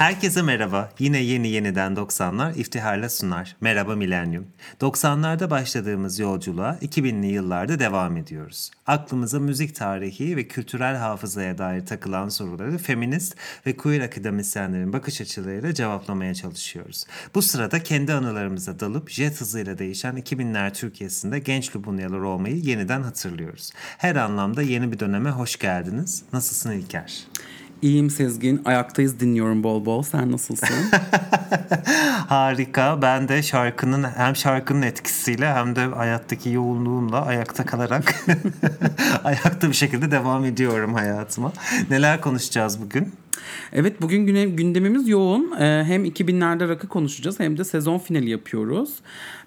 Herkese merhaba. Yine yeni yeniden 90'lar iftiharla sunar. Merhaba Milenyum. 90'larda başladığımız yolculuğa 2000'li yıllarda devam ediyoruz. Aklımıza müzik tarihi ve kültürel hafızaya dair takılan soruları feminist ve queer akademisyenlerin bakış açılarıyla cevaplamaya çalışıyoruz. Bu sırada kendi anılarımıza dalıp jet hızıyla değişen 2000'ler Türkiye'sinde genç Lubunyalar olmayı yeniden hatırlıyoruz. Her anlamda yeni bir döneme hoş geldiniz. Nasılsın İlker? İyiyim Sezgin. Ayaktayız dinliyorum bol bol. Sen nasılsın? Harika. Ben de şarkının hem şarkının etkisiyle hem de hayattaki yoğunluğumla ayakta kalarak ayakta bir şekilde devam ediyorum hayatıma. Neler konuşacağız bugün? Evet bugün güne, gündemimiz yoğun. Ee, hem 2000'lerde rakı konuşacağız hem de sezon finali yapıyoruz.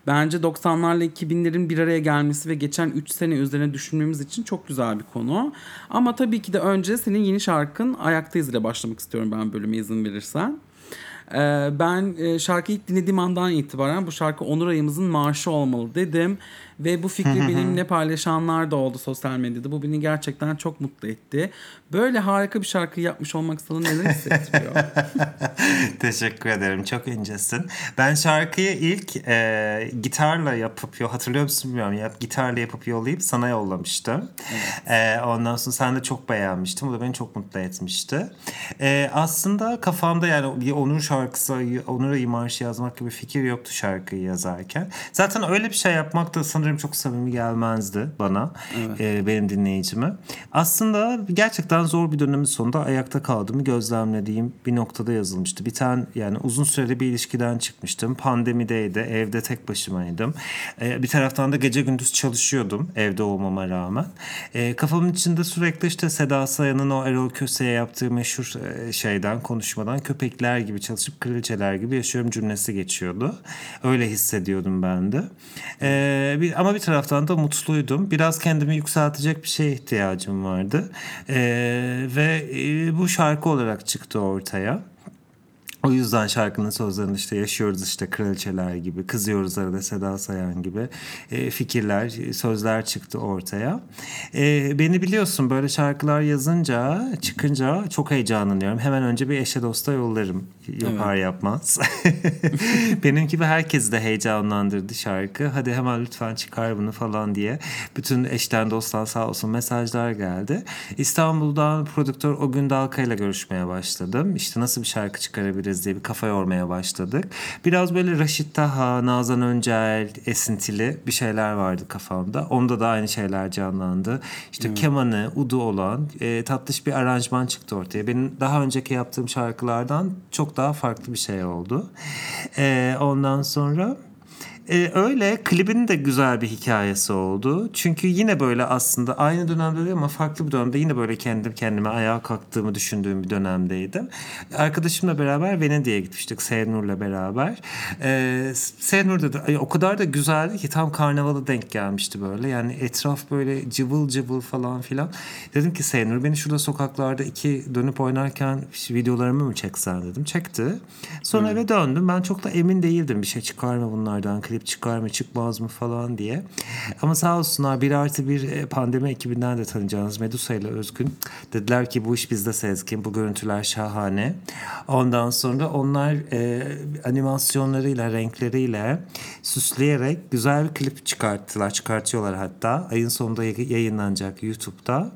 Bence 90'larla 2000'lerin bir araya gelmesi ve geçen 3 sene üzerine düşünmemiz için çok güzel bir konu. Ama tabii ki de önce senin yeni şarkın Ayaktayız ile başlamak istiyorum ben bölüme izin verirsen. Ee, ben e, şarkıyı ilk dinlediğim andan itibaren bu şarkı Onur Ayımızın marşı olmalı dedim. Ve bu fikri benimle paylaşanlar da oldu sosyal medyada. Bu beni gerçekten çok mutlu etti. Böyle harika bir şarkı yapmış olmak sana neler hissettiriyor? Teşekkür ederim. Çok incesin. Ben şarkıyı ilk e, gitarla yapıp hatırlıyor musun bilmiyorum. Yap, gitarla yapıp yollayıp sana yollamıştım. Evet. E, ondan sonra sen de çok beğenmiştin. Bu da beni çok mutlu etmişti. E, aslında kafamda yani bir Onur şarkısı, Onur'a marşı yazmak gibi fikir yoktu şarkıyı yazarken. Zaten öyle bir şey yapmak da sanırım çok samimi gelmezdi bana. Evet. E, benim dinleyicime. Aslında gerçekten zor bir dönemin sonunda ayakta kaldığımı gözlemlediğim bir noktada yazılmıştı. Bir tane yani uzun süreli bir ilişkiden çıkmıştım. Pandemideydi. Evde tek başımaydım. E, bir taraftan da gece gündüz çalışıyordum evde olmama rağmen. E, kafamın içinde sürekli işte Seda Sayan'ın o Erol Köse'ye yaptığı meşhur e, şeyden konuşmadan köpekler gibi çalışıp kraliçeler gibi yaşıyorum cümlesi geçiyordu. Öyle hissediyordum ben de. E, bir, ama bir taraftan da mutluydum. Biraz kendimi yükseltecek bir şeye ihtiyacım vardı. E, ve e, bu şarkı olarak çıktı ortaya. O yüzden şarkının sözlerinde işte yaşıyoruz işte kraliçeler gibi, kızıyoruz arada Seda Sayan gibi e, fikirler, sözler çıktı ortaya. E, beni biliyorsun böyle şarkılar yazınca, çıkınca çok heyecanlanıyorum. Hemen önce bir eşe dosta yollarım. Yapar evet. yapmaz. Benim gibi herkesi de heyecanlandırdı şarkı. Hadi hemen lütfen çıkar bunu falan diye. Bütün eşten dosttan sağ olsun mesajlar geldi. İstanbul'dan prodüktör Ogün Dalka ile görüşmeye başladım. İşte nasıl bir şarkı çıkarabiliriz yapabiliriz diye bir kafa yormaya başladık. Biraz böyle Raşit Taha, Nazan Öncel esintili bir şeyler vardı kafamda. Onda da aynı şeyler canlandı. İşte hmm. kemanı, udu olan e, tatlış bir aranjman çıktı ortaya. Benim daha önceki yaptığım şarkılardan çok daha farklı bir şey oldu. E, ondan sonra ee, öyle klibin de güzel bir hikayesi oldu. Çünkü yine böyle aslında aynı dönemde değil ama farklı bir dönemde yine böyle kendim kendime ayağa kalktığımı düşündüğüm bir dönemdeydim. Arkadaşımla beraber Venedik'e gitmiştik Sevnur'la beraber. Ee, Sevnur dedi o kadar da güzeldi ki tam karnavala denk gelmişti böyle. Yani etraf böyle cıvıl cıvıl falan filan. Dedim ki Sevnur beni şurada sokaklarda iki dönüp oynarken videolarımı mı çeksen dedim. Çekti. Sonra hmm. eve döndüm. Ben çok da emin değildim bir şey çıkar mı bunlardan klip çıkar mı çıkmaz mı falan diye. Ama sağ olsunlar bir artı bir e, pandemi ekibinden de tanıyacağınız Medusa ile Özgün dediler ki bu iş bizde Sezgin bu görüntüler şahane. Ondan sonra onlar e, animasyonlarıyla renkleriyle süsleyerek güzel bir klip çıkarttılar çıkartıyorlar hatta ayın sonunda yayınlanacak YouTube'da.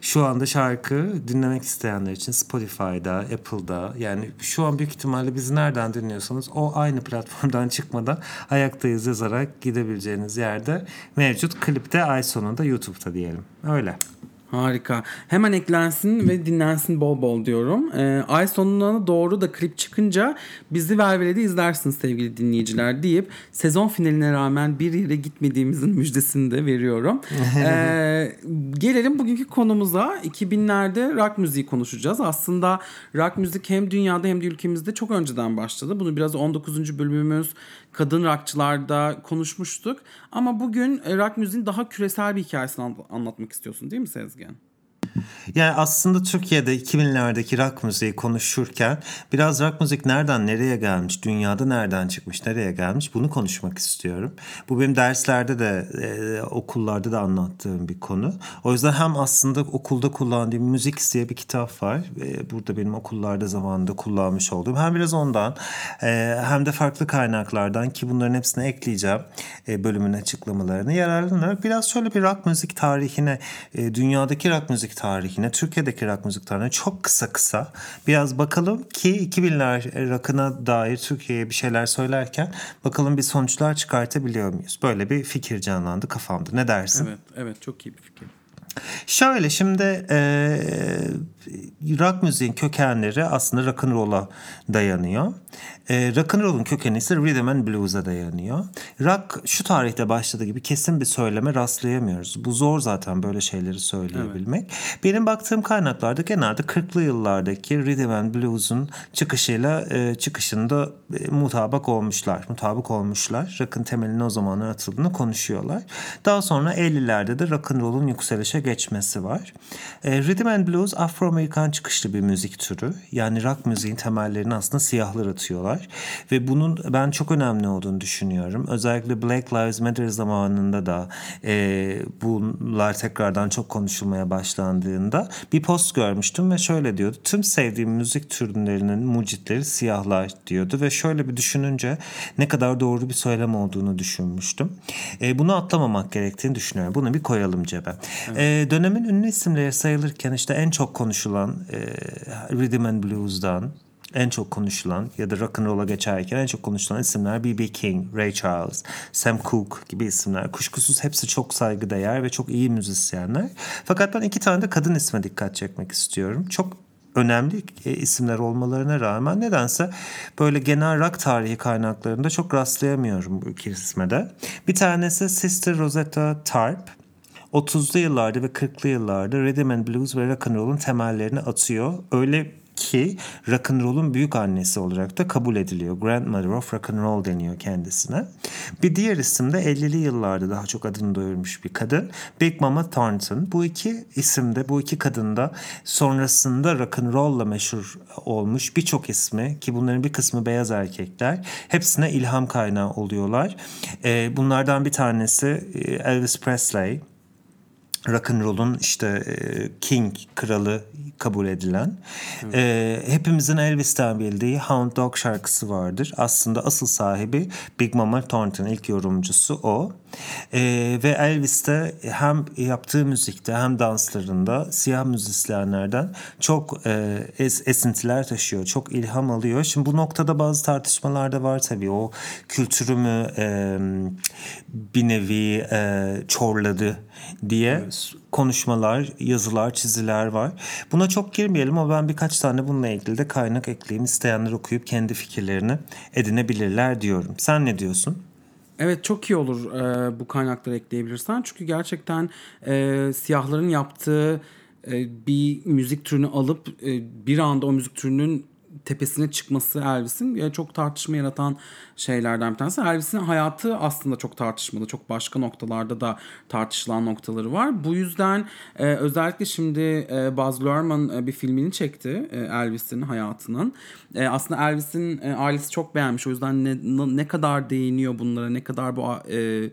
Şu anda şarkı dinlemek isteyenler için Spotify'da, Apple'da yani şu an büyük ihtimalle bizi nereden dinliyorsanız o aynı platformdan çıkmadan ayaktayız yazarak gidebileceğiniz yerde mevcut. Klipte ay sonunda YouTube'da diyelim. Öyle. Harika. Hemen eklensin ve dinlensin bol bol diyorum. Ee, ay sonuna doğru da klip çıkınca bizi Vervele'de izlersiniz sevgili dinleyiciler deyip sezon finaline rağmen bir yere gitmediğimizin müjdesini de veriyorum. ee, gelelim bugünkü konumuza. 2000'lerde rock müziği konuşacağız. Aslında rock müzik hem dünyada hem de ülkemizde çok önceden başladı. Bunu biraz 19. bölümümüz kadın rockçılarda konuşmuştuk. Ama bugün rock müziğin daha küresel bir hikayesini anlatmak istiyorsun değil mi Sezgin? Yani aslında Türkiye'de 2000'lerdeki rock müziği konuşurken biraz rock müzik nereden nereye gelmiş, dünyada nereden çıkmış, nereye gelmiş bunu konuşmak istiyorum. Bu benim derslerde de e, okullarda da anlattığım bir konu. O yüzden hem aslında okulda kullandığım müzik diye bir kitap var. E, burada benim okullarda zamanında kullanmış olduğum. Hem biraz ondan e, hem de farklı kaynaklardan ki bunların hepsini ekleyeceğim e, bölümün açıklamalarını yararlanarak biraz şöyle bir rock müzik tarihine, e, dünyadaki rock müzik tarihine, Türkiye'deki rock müzik tarihine çok kısa kısa biraz bakalım ki 2000'ler rock'ına dair Türkiye'ye bir şeyler söylerken bakalım bir sonuçlar çıkartabiliyor muyuz? Böyle bir fikir canlandı kafamda. Ne dersin? Evet, evet çok iyi bir fikir. Şöyle şimdi e, rock müziğin kökenleri aslında rock and roll'a dayanıyor. E, rock and roll'un kökeni ise rhythm and blues'a dayanıyor. Rock şu tarihte başladığı gibi kesin bir söyleme rastlayamıyoruz. Bu zor zaten böyle şeyleri söyleyebilmek. Evet. Benim baktığım kaynaklarda genelde 40'lı yıllardaki rhythm and blues'un çıkışıyla e, çıkışında e, mutabak olmuşlar. Mutabık olmuşlar. Rock'ın temelini o zamanlar atıldığını konuşuyorlar. Daha sonra 50'lerde de rock and roll'un yükselişe geçmesi var. E, rhythm and blues Afro-Amerikan çıkışlı bir müzik türü. Yani rock müziğin temellerini aslında siyahlar atıyorlar. Ve bunun ben çok önemli olduğunu düşünüyorum. Özellikle Black Lives Matter zamanında da e, bunlar tekrardan çok konuşulmaya başlandığında bir post görmüştüm ve şöyle diyordu. Tüm sevdiğim müzik türlerinin mucitleri siyahlar diyordu ve şöyle bir düşününce ne kadar doğru bir söylem olduğunu düşünmüştüm. E, bunu atlamamak gerektiğini düşünüyorum. Bunu bir koyalım cebe. Evet. E, dönemin ünlü isimleri sayılırken işte en çok konuşulan e, Rhythm and Blues'dan en çok konuşulan ya da rock and roll'a geçerken en çok konuşulan isimler B.B. King, Ray Charles, Sam Cooke gibi isimler. Kuşkusuz hepsi çok saygıdeğer ve çok iyi müzisyenler. Fakat ben iki tane de kadın isme dikkat çekmek istiyorum. Çok önemli e, isimler olmalarına rağmen nedense böyle genel rock tarihi kaynaklarında çok rastlayamıyorum bu iki isme de. Bir tanesi Sister Rosetta Tarp. 30'lu yıllarda ve 40'lı yıllarda rhythm and blues ve rock and roll'un temellerini atıyor. Öyle ki rock and roll'un büyük annesi olarak da kabul ediliyor. Grandmother of rock and roll deniyor kendisine. Bir diğer isim de 50'li yıllarda daha çok adını duyurmuş bir kadın. Big Mama Thornton. Bu iki isimde, bu iki kadın da sonrasında rock and roll'la meşhur olmuş birçok ismi ki bunların bir kısmı beyaz erkekler. Hepsine ilham kaynağı oluyorlar. Ee, bunlardan bir tanesi e, Elvis Presley rock and roll'un işte e, King kralı kabul edilen. E, hepimizin Elvis'ten bildiği Hound Dog şarkısı vardır. Aslında asıl sahibi Big Mama Thornton ilk yorumcusu o. E, ve Elvis'te hem yaptığı müzikte hem danslarında siyah müzisyenlerden çok e, es, esintiler taşıyor. Çok ilham alıyor. Şimdi bu noktada bazı tartışmalar da var tabii. O kültürümü e, bir nevi e, çorladı diye evet. konuşmalar, yazılar, çiziler var. Buna çok girmeyelim ama ben birkaç tane bununla ilgili de kaynak ekleyeyim. İsteyenler okuyup kendi fikirlerini edinebilirler diyorum. Sen ne diyorsun? Evet çok iyi olur e, bu kaynakları ekleyebilirsen. Çünkü gerçekten e, siyahların yaptığı e, bir müzik türünü alıp e, bir anda o müzik türünün tepesine çıkması Elvis'in çok tartışma yaratan şeylerden bir tanesi. Elvis'in hayatı aslında çok tartışmalı. Çok başka noktalarda da tartışılan noktaları var. Bu yüzden e, özellikle şimdi e, Baz Luhrmann e, bir filmini çekti e, Elvis'in hayatının. E, aslında Elvis'in e, ailesi çok beğenmiş. O yüzden ne, ne kadar değiniyor bunlara, ne kadar bu... E,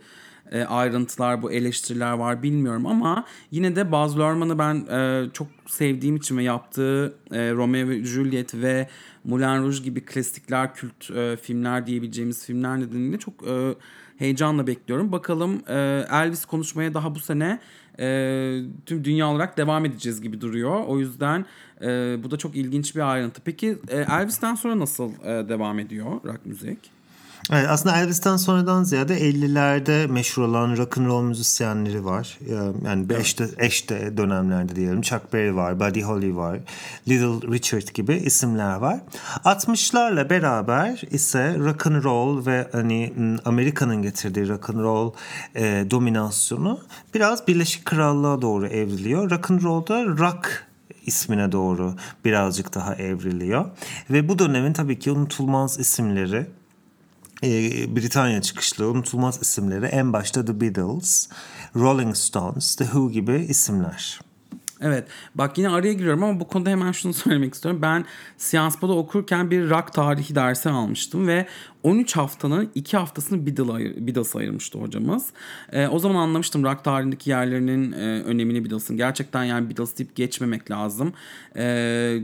e, ayrıntılar, bu eleştiriler var bilmiyorum ama yine de Baz Luhrmann'ı ben e, çok sevdiğim için ve yaptığı e, Romeo ve Juliet ve Moulin Rouge gibi klasikler, kült e, filmler diyebileceğimiz filmler nedeniyle çok e, heyecanla bekliyorum. Bakalım e, Elvis konuşmaya daha bu sene e, tüm dünya olarak devam edeceğiz gibi duruyor. O yüzden e, bu da çok ilginç bir ayrıntı. Peki e, Elvis'ten sonra nasıl e, devam ediyor rock müzik? Evet, aslında Elvis'ten sonradan ziyade 50'lerde meşhur olan rock and roll müzisyenleri var. Yani evet. eşte, eşte dönemlerde diyelim. Chuck Berry var, Buddy Holly var, Little Richard gibi isimler var. 60'larla beraber ise rock and roll ve hani Amerika'nın getirdiği rock and roll e, dominasyonu biraz Birleşik Krallığa doğru evriliyor. Rock and roll'da rock ismine doğru birazcık daha evriliyor. Ve bu dönemin tabii ki unutulmaz isimleri e, Britanya çıkışlı unutulmaz isimleri en başta The Beatles, Rolling Stones, The Who gibi isimler. Evet. Bak yine araya giriyorum ama bu konuda hemen şunu söylemek istiyorum. Ben Siyanspo'da okurken bir rock tarihi dersi almıştım ve 13 haftanın 2 haftasını Beatles'a ayırmıştı hocamız. E, o zaman anlamıştım rock tarihindeki yerlerinin e, önemini Beatles'ın. Gerçekten yani Beatles deyip geçmemek lazım. E,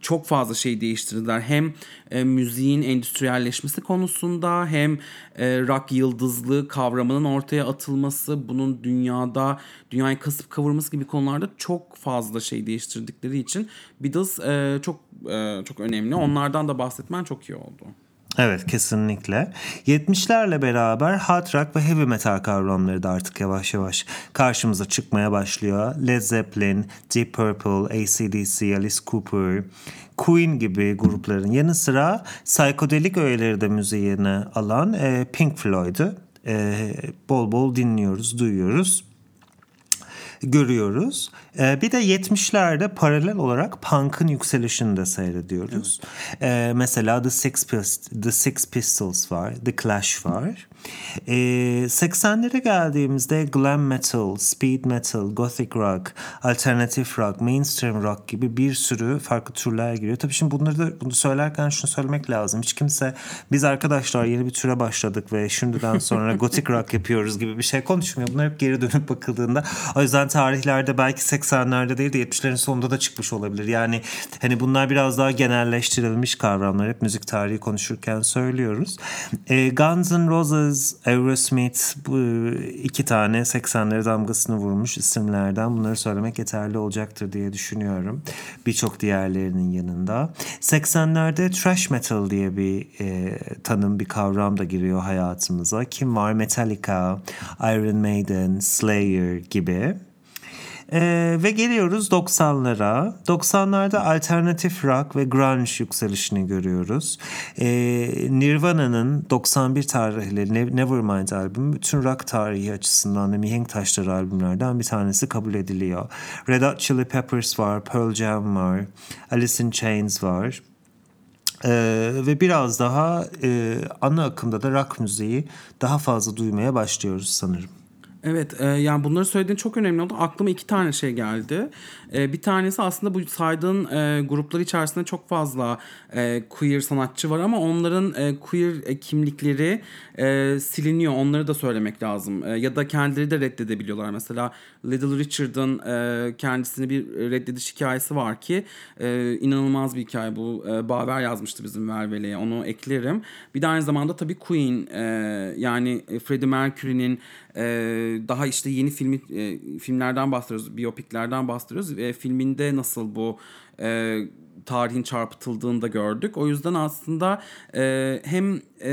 çok fazla şey değiştirdiler. Hem e, müziğin endüstriyelleşmesi konusunda hem e, rock yıldızlığı kavramının ortaya atılması, bunun dünyada dünyayı kasıp kavurması gibi konularda çok fazla şey değiştirdikleri için Beatles e, çok e, çok önemli. Onlardan da bahsetmen çok iyi oldu. Evet kesinlikle. 70'lerle beraber hard rock ve heavy metal kavramları da artık yavaş yavaş karşımıza çıkmaya başlıyor. Led Zeppelin, Deep Purple, ACDC, Alice Cooper, Queen gibi grupların yanı sıra psikodelik öğeleri de müziğine alan e, Pink Floyd'u e, bol bol dinliyoruz, duyuyoruz görüyoruz. Ee, bir de 70'lerde paralel olarak punk'ın yükselişini de seyrediyoruz. Evet. Ee, mesela The Six, Pistols, The Six Pistols var, The Clash var. Ee, 80'lere geldiğimizde glam metal, speed metal, gothic rock, alternatif rock, mainstream rock gibi bir sürü farklı türler giriyor. Tabii şimdi bunları da bunu söylerken şunu söylemek lazım. Hiç kimse biz arkadaşlar yeni bir türe başladık ve şimdiden sonra gothic rock yapıyoruz gibi bir şey konuşmuyor. Bunlar hep geri dönüp bakıldığında o yüzden tarihlerde belki 80'lerde değil de 70'lerin sonunda da çıkmış olabilir. Yani hani bunlar biraz daha genelleştirilmiş kavramlar. Hep müzik tarihi konuşurken söylüyoruz. E, Guns N' Roses, Aerosmith bu iki tane 80'lere damgasını vurmuş isimlerden bunları söylemek yeterli olacaktır diye düşünüyorum. Birçok diğerlerinin yanında. 80'lerde trash metal diye bir e, tanım, bir kavram da giriyor hayatımıza. Kim var? Metallica, Iron Maiden, Slayer gibi. Ee, ve geliyoruz 90'lara. 90'larda alternatif rock ve grunge yükselişini görüyoruz. Ee, Nirvana'nın 91 tarihli Nevermind albümü bütün rock tarihi açısından da mihenk taşları albümlerden bir tanesi kabul ediliyor. Red Hot Chili Peppers var, Pearl Jam var, Alice in Chains var. Ee, ve biraz daha e, ana akımda da rock müziği daha fazla duymaya başlıyoruz sanırım. Evet e, yani bunları söylediğin çok önemli oldu. Aklıma iki tane şey geldi. E, bir tanesi aslında bu saydığın e, gruplar içerisinde çok fazla e, queer sanatçı var ama onların e, queer e, kimlikleri e, siliniyor. Onları da söylemek lazım. E, ya da kendileri de reddedebiliyorlar. Mesela Little Richard'ın e, kendisine bir reddediş hikayesi var ki e, inanılmaz bir hikaye bu. E, Baver yazmıştı bizim Vervele'ye. Onu eklerim. Bir de aynı zamanda tabii Queen e, yani Freddie Mercury'nin e, daha işte yeni filmi e, filmlerden bahsediyoruz, biyopiklerden bahsediyoruz. E, filminde nasıl bu e, tarihin çarpıtıldığını da gördük. O yüzden aslında e, hem e,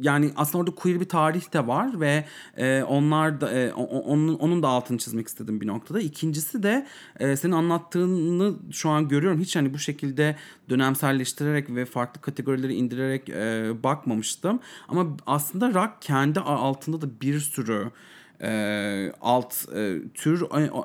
yani aslında orada queer bir tarih de var ve e, onlar da e, onun onun da altını çizmek istedim bir noktada. İkincisi de e, senin anlattığını şu an görüyorum. Hiç hani bu şekilde dönemselleştirerek ve farklı kategorileri indirerek e, bakmamıştım. Ama aslında rock kendi altında da bir sürü e, alt e, tür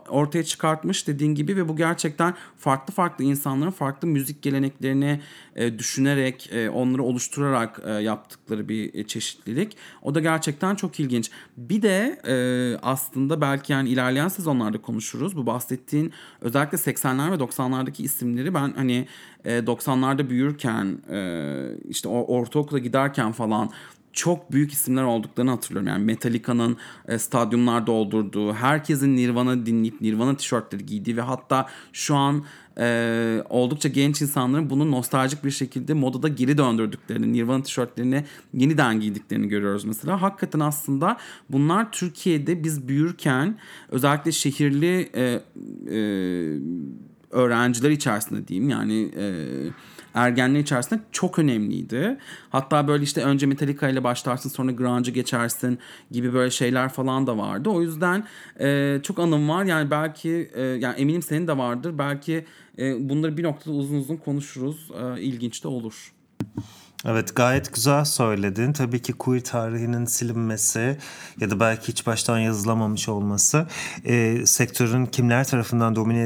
ortaya çıkartmış dediğin gibi ve bu gerçekten farklı farklı insanların farklı müzik geleneklerini e, düşünerek e, onları oluşturarak e, yaptıkları bir e, çeşitlilik. O da gerçekten çok ilginç. Bir de e, aslında belki yani ilerleyen sezonlarda konuşuruz. Bu bahsettiğin özellikle 80'ler ve 90'lardaki isimleri ben hani 90'larda büyürken işte ortaokula giderken falan çok büyük isimler olduklarını hatırlıyorum. Yani Metallica'nın e, stadyumlar doldurduğu, herkesin Nirvana dinleyip Nirvana tişörtleri giydiği ve hatta şu an e, oldukça genç insanların bunu nostaljik bir şekilde modada geri döndürdüklerini, Nirvana tişörtlerini yeniden giydiklerini görüyoruz mesela. Hakikaten aslında bunlar Türkiye'de biz büyürken özellikle şehirli e, e, öğrenciler içerisinde diyeyim yani... E, ergenliği içerisinde çok önemliydi. Hatta böyle işte önce Metallica ile başlarsın sonra grunge'a geçersin gibi böyle şeyler falan da vardı. O yüzden e, çok anım var. Yani belki e, yani eminim senin de vardır. Belki e, bunları bir noktada uzun uzun konuşuruz. E, ilginç de olur. Evet gayet güzel söyledin. Tabii ki queer tarihinin silinmesi ya da belki hiç baştan yazılamamış olması e, sektörün kimler tarafından domine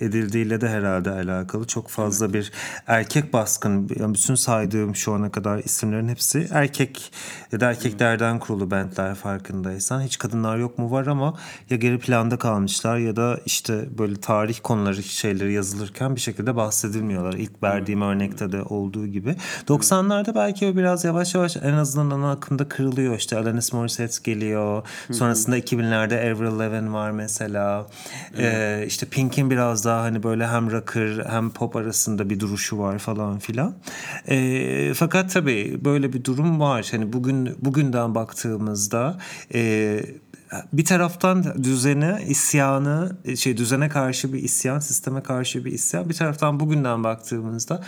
edildiğiyle de herhalde alakalı. Çok fazla evet. bir erkek baskın. Yani bütün saydığım şu ana kadar isimlerin hepsi erkek ya da erkeklerden kurulu bentler farkındaysan. Hiç kadınlar yok mu var ama ya geri planda kalmışlar ya da işte böyle tarih konuları şeyleri yazılırken bir şekilde bahsedilmiyorlar. İlk verdiğim evet. örnekte de olduğu gibi. 90'lar 90'larda belki o biraz yavaş yavaş en azından ana akımda kırılıyor. İşte Alanis Morissette geliyor. Sonrasında 2000'lerde Avril Lavigne var mesela. Ee, işte Pink'in biraz daha hani böyle hem rocker hem pop arasında bir duruşu var falan filan. Ee, fakat tabii böyle bir durum var. Hani bugün bugünden baktığımızda e, bir taraftan düzene, isyanı, şey düzene karşı bir isyan, sisteme karşı bir isyan. Bir taraftan bugünden baktığımızda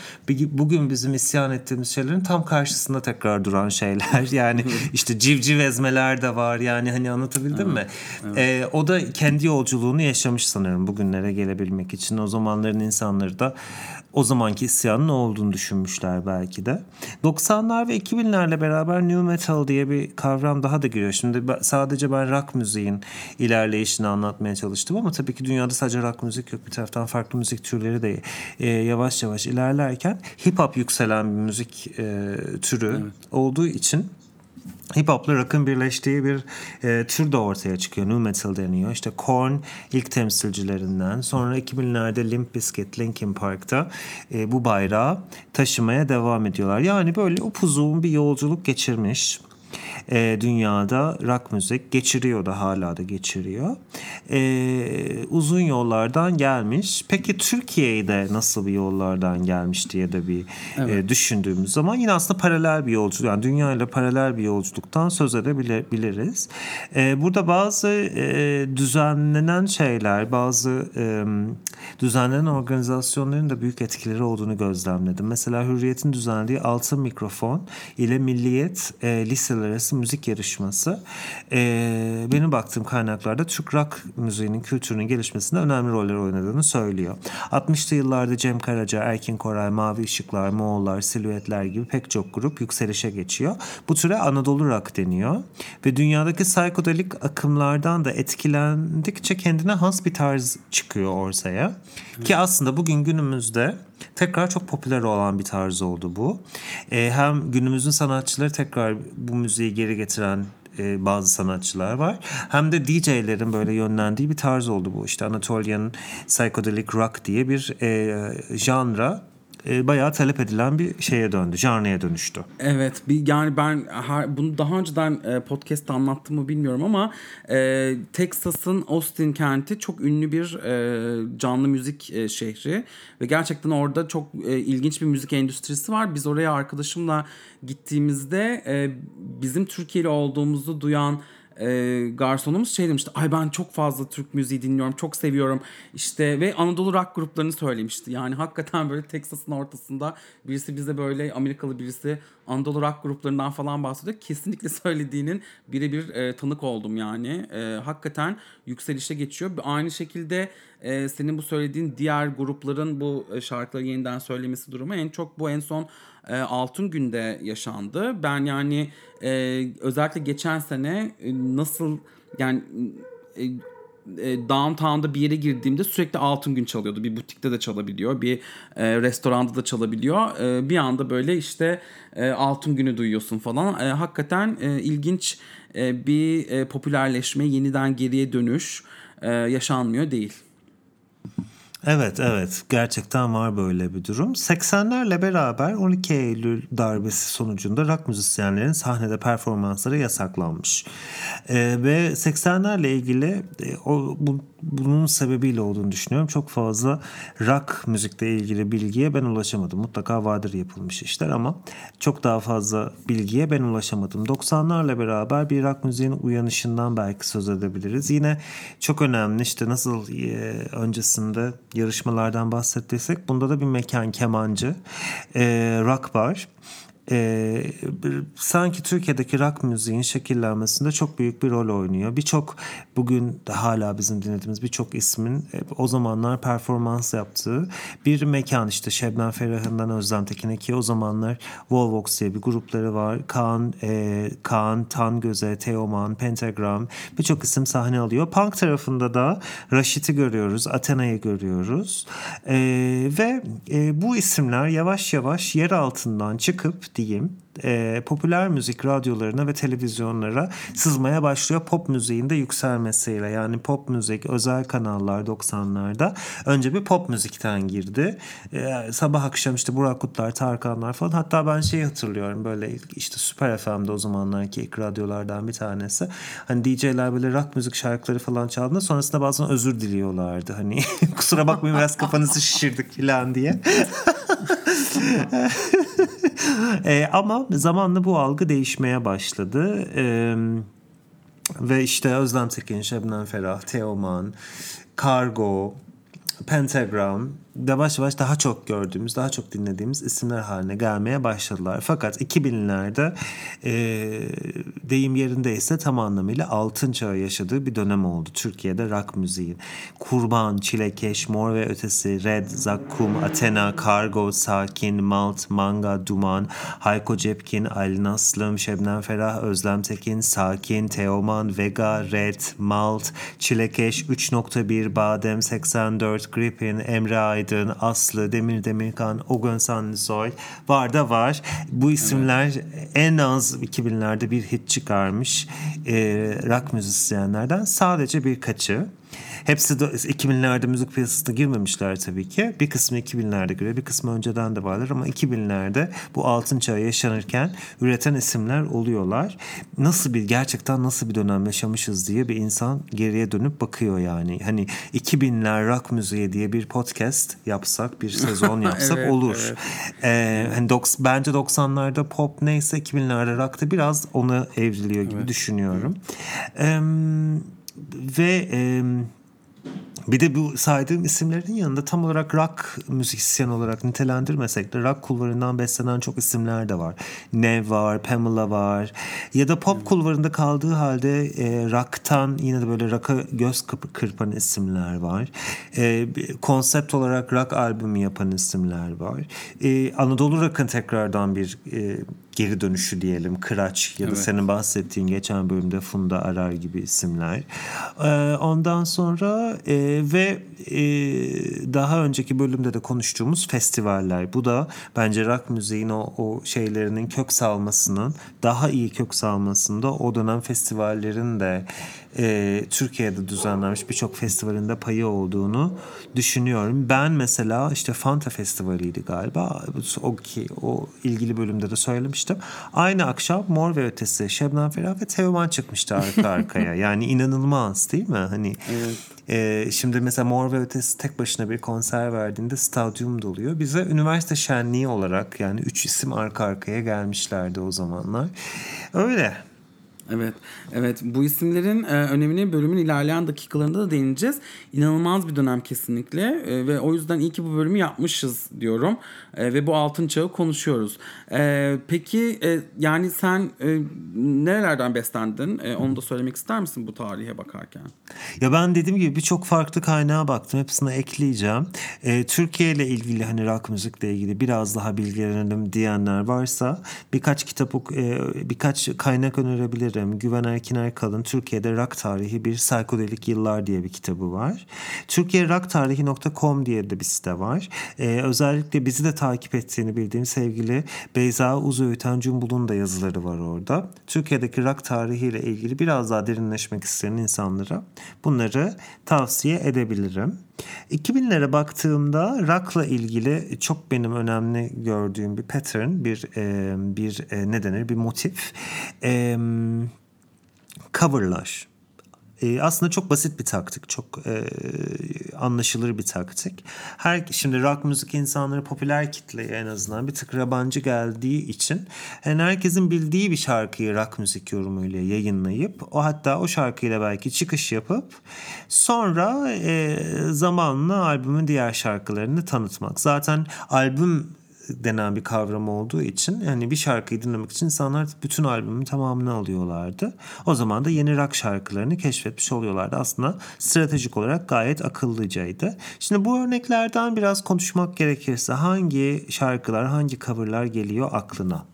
bugün bizim isyan ettiğimiz şeylerin tam karşısında tekrar duran şeyler. Yani işte civciv ezmeler de var. Yani hani anlatabildim evet, mi? Evet. Ee, o da kendi yolculuğunu yaşamış sanırım bugünlere gelebilmek için. O zamanların insanları da o zamanki isyanın ne olduğunu düşünmüşler belki de. 90'lar ve 2000'lerle beraber new metal diye bir kavram daha da giriyor. Şimdi sadece ben rock müziğin ilerleyişini anlatmaya çalıştım ama tabii ki dünyada sadece rock müzik yok. Bir taraftan farklı müzik türleri de e, yavaş yavaş ilerlerken hip hop yükselen bir müzik e, türü evet. olduğu için hip hop'la rock'ın birleştiği bir e, tür de ortaya çıkıyor. New metal deniyor. İşte Korn ilk temsilcilerinden. Sonra 2000'lerde Limp Bizkit, Linkin Park'ta e, bu bayrağı taşımaya devam ediyorlar. Yani böyle upuzun bir yolculuk geçirmiş e, dünyada rock müzik geçiriyor da hala da geçiriyor. E, uzun yollardan gelmiş. Peki Türkiye'de nasıl bir yollardan gelmiş diye de bir evet. e, düşündüğümüz zaman yine aslında paralel bir yolculuk. Yani dünya ile paralel bir yolculuktan söz edebiliriz. E, burada bazı e, düzenlenen şeyler, bazı e, düzenlenen organizasyonların da büyük etkileri olduğunu gözlemledim. Mesela Hürriyet'in düzenlediği Altın Mikrofon ile Milliyet e, liseler arası müzik yarışması e, benim baktığım kaynaklarda Türk rock müziğinin kültürünün gelişmesinde önemli roller oynadığını söylüyor. 60'lı yıllarda Cem Karaca, Erkin Koray, Mavi Işıklar, Moğollar, Silüetler gibi pek çok grup yükselişe geçiyor. Bu türe Anadolu rock deniyor ve dünyadaki psikodelik akımlardan da etkilendikçe kendine has bir tarz çıkıyor ortaya. Ki aslında bugün günümüzde tekrar çok popüler olan bir tarz oldu bu. E, hem günümüzün sanatçıları tekrar bu müziği geri getiren e, bazı sanatçılar var. Hem de DJ'lerin böyle yönlendiği bir tarz oldu bu. İşte Anatolian Psychedelic Rock diye bir e, janra e, bayağı talep edilen bir şeye döndü. Janraya dönüştü. Evet. Bir, yani ben her, bunu daha önceden e, podcast'ta anlattığımı bilmiyorum ama e, Texas'ın Austin kenti çok ünlü bir e, canlı müzik e, şehri ve gerçekten orada çok e, ilginç bir müzik endüstrisi var. Biz oraya arkadaşımla gittiğimizde e, bizim Türkiye'li olduğumuzu duyan e, garsonumuz şey demişti. Ay ben çok fazla Türk müziği dinliyorum. Çok seviyorum. İşte ve Anadolu rock gruplarını söylemişti. Yani hakikaten böyle Texas'ın ortasında birisi bize böyle Amerikalı birisi Anadolu rock gruplarından falan bahsediyor. Kesinlikle söylediğinin birebir e, tanık oldum yani. E, hakikaten yükselişe geçiyor. Aynı şekilde e, senin bu söylediğin diğer grupların bu e, şarkıları yeniden söylemesi durumu en çok bu en son e, Altın Gün'de yaşandı. Ben yani e, özellikle geçen sene e, nasıl yani e, e, downtown'da bir yere girdiğimde sürekli Altın Gün çalıyordu. Bir butikte de çalabiliyor, bir e, restoranda da çalabiliyor. E, bir anda böyle işte e, Altın Günü duyuyorsun falan. E, hakikaten e, ilginç e, bir e, popülerleşme, yeniden geriye dönüş e, yaşanmıyor değil. Evet evet gerçekten var böyle bir durum. 80'lerle beraber 12 Eylül darbesi sonucunda rock müzisyenlerin sahnede performansları yasaklanmış. Ee, ve 80'lerle ilgili e, o bu bunun sebebiyle olduğunu düşünüyorum. Çok fazla rock müzikle ilgili bilgiye ben ulaşamadım. Mutlaka vardır yapılmış işler ama çok daha fazla bilgiye ben ulaşamadım. 90'larla beraber bir rock müziğin uyanışından belki söz edebiliriz. Yine çok önemli işte nasıl e, öncesinde yarışmalardan bahsettiysek bunda da bir mekan kemancı, e, rock var e, sanki Türkiye'deki rock müziğin şekillenmesinde çok büyük bir rol oynuyor. Birçok bugün hala bizim dinlediğimiz birçok ismin e, o zamanlar performans yaptığı bir mekan işte Şebnem Ferah'ından Özlem Tekin'e ki o zamanlar Volvox diye bir grupları var. Kaan, e, Kaan Tangöze, Teoman, Pentagram birçok isim sahne alıyor. Punk tarafında da Raşit'i görüyoruz, Athena'yı görüyoruz. E, ve e, bu isimler yavaş yavaş yer altından çıkıp diyeyim e, popüler müzik radyolarına ve televizyonlara sızmaya başlıyor pop müziğinde yükselmesiyle. Yani pop müzik özel kanallar 90'larda önce bir pop müzikten girdi. E, sabah akşam işte Burak Kutlar, Tarkanlar falan. Hatta ben şeyi hatırlıyorum böyle işte Süper FM'de o zamanlarki ilk radyolardan bir tanesi. Hani DJ'ler böyle rock müzik şarkıları falan çaldığında sonrasında bazen özür diliyorlardı. Hani kusura bakmayın biraz kafanızı şişirdik falan diye. e, ama zamanla bu algı değişmeye başladı. E, ve işte Özlem Tekin, Şebnem Ferah, Teoman, Kargo, Pentagram yavaş yavaş daha çok gördüğümüz, daha çok dinlediğimiz isimler haline gelmeye başladılar. Fakat 2000'lerde e, deyim yerindeyse tam anlamıyla altın çağı yaşadığı bir dönem oldu Türkiye'de rock müziğin. Kurban, Çilekeş, Mor ve Ötesi, Red, Zakkum, Athena, Kargo, Sakin, Malt, Manga, Duman, Hayko Cepkin, Ali Naslım, Şebnem Ferah, Özlem Tekin, Sakin, Teoman, Vega, Red, Malt, Çilekeş, 3.1, Badem, 84, Gripin, Emre Aydın, Aydın, Aslı, Demir Demirkan, Ogun Sanlısoy var da var. Bu isimler evet. en az 2000'lerde bir hit çıkarmış e, rock müzisyenlerden sadece birkaçı. Hepsi de 2000'lerde müzik piyasasına girmemişler tabii ki. Bir kısmı 2000'lerde göre bir kısmı önceden de varlar ama 2000'lerde bu altın çağı yaşanırken üreten isimler oluyorlar. Nasıl bir gerçekten nasıl bir dönem yaşamışız diye bir insan geriye dönüp bakıyor yani. Hani 2000'ler rock müziği diye bir podcast yapsak bir sezon yapsak evet, olur. Evet. Ee, hani dok- bence 90'larda pop neyse 2000'lerde rock'ta biraz ona evriliyor gibi evet. düşünüyorum. Ee, ve e, bir de bu saydığım isimlerin yanında tam olarak rock müzisyen olarak nitelendirmesek de rock kulvarından beslenen çok isimler de var. Nev var, Pamela var. Ya da pop kulvarında kaldığı halde e, rock'tan yine de böyle rock'a göz kırpan isimler var. E, konsept olarak rock albümü yapan isimler var. E, Anadolu Rock'ın tekrardan bir e, geri dönüşü diyelim. Kıraç ya da evet. senin bahsettiğin geçen bölümde Funda Arar gibi isimler. Ee, ondan sonra e, ve e, daha önceki bölümde de konuştuğumuz festivaller. Bu da bence rock müziğin o, o şeylerinin kök salmasının daha iyi kök salmasında o dönem festivallerin de e, Türkiye'de düzenlenmiş birçok festivalinde payı olduğunu düşünüyorum. Ben mesela işte Fanta Festivali'ydi galiba. O ki o ilgili bölümde de söylemiştim. Aynı akşam Mor ve Ötesi, Şebnem Ferah ve Teoman çıkmıştı arka arkaya. yani inanılmaz değil mi? Hani evet. e, şimdi mesela Mor ve Ötesi tek başına bir konser verdiğinde stadyum doluyor. Bize üniversite şenliği olarak yani üç isim arka arkaya gelmişlerdi o zamanlar. Öyle. Evet, evet. Bu isimlerin e, önemine bölümün ilerleyen dakikalarında da değineceğiz. İnanılmaz bir dönem kesinlikle e, ve o yüzden iyi ki bu bölümü yapmışız diyorum e, ve bu altın çağı konuşuyoruz. E, peki e, yani sen e, nerelerden beslendin? E, onu da söylemek ister misin bu tarihe bakarken? Ya ben dediğim gibi birçok farklı kaynağa baktım. Hepsine ekleyeceğim. E, Türkiye ile ilgili hani rock müzikle ilgili biraz daha bilgilenelim diyenler varsa birkaç kitap e, birkaç kaynak önerebilirim öneririm. Güven Erkin Erkal'ın Türkiye'de Rock Tarihi Bir Psikodelik Yıllar diye bir kitabı var. Türkiye Rock Tarihi.com diye de bir site var. Ee, özellikle bizi de takip ettiğini bildiğim sevgili Beyza Uzöğüten Cumbul'un da yazıları var orada. Türkiye'deki rock tarihiyle ilgili biraz daha derinleşmek isteyen insanlara bunları tavsiye edebilirim. 2000'lere baktığımda rock'la ilgili çok benim önemli gördüğüm bir pattern, bir e, bir e, ne denir, bir motif. E, coverlar. E, aslında çok basit bir taktik, çok e, anlaşılır bir taktik. Her şimdi rock müzik insanları popüler kitleye en azından bir tık yabancı geldiği için yani herkesin bildiği bir şarkıyı rock müzik yorumuyla yayınlayıp o hatta o şarkıyla belki çıkış yapıp sonra e, zamanla albümün diğer şarkılarını tanıtmak. Zaten albüm denen bir kavram olduğu için yani bir şarkıyı dinlemek için insanlar bütün albümün tamamını alıyorlardı. O zaman da yeni rock şarkılarını keşfetmiş oluyorlardı. Aslında stratejik olarak gayet akıllıcaydı. Şimdi bu örneklerden biraz konuşmak gerekirse hangi şarkılar, hangi coverlar geliyor aklına?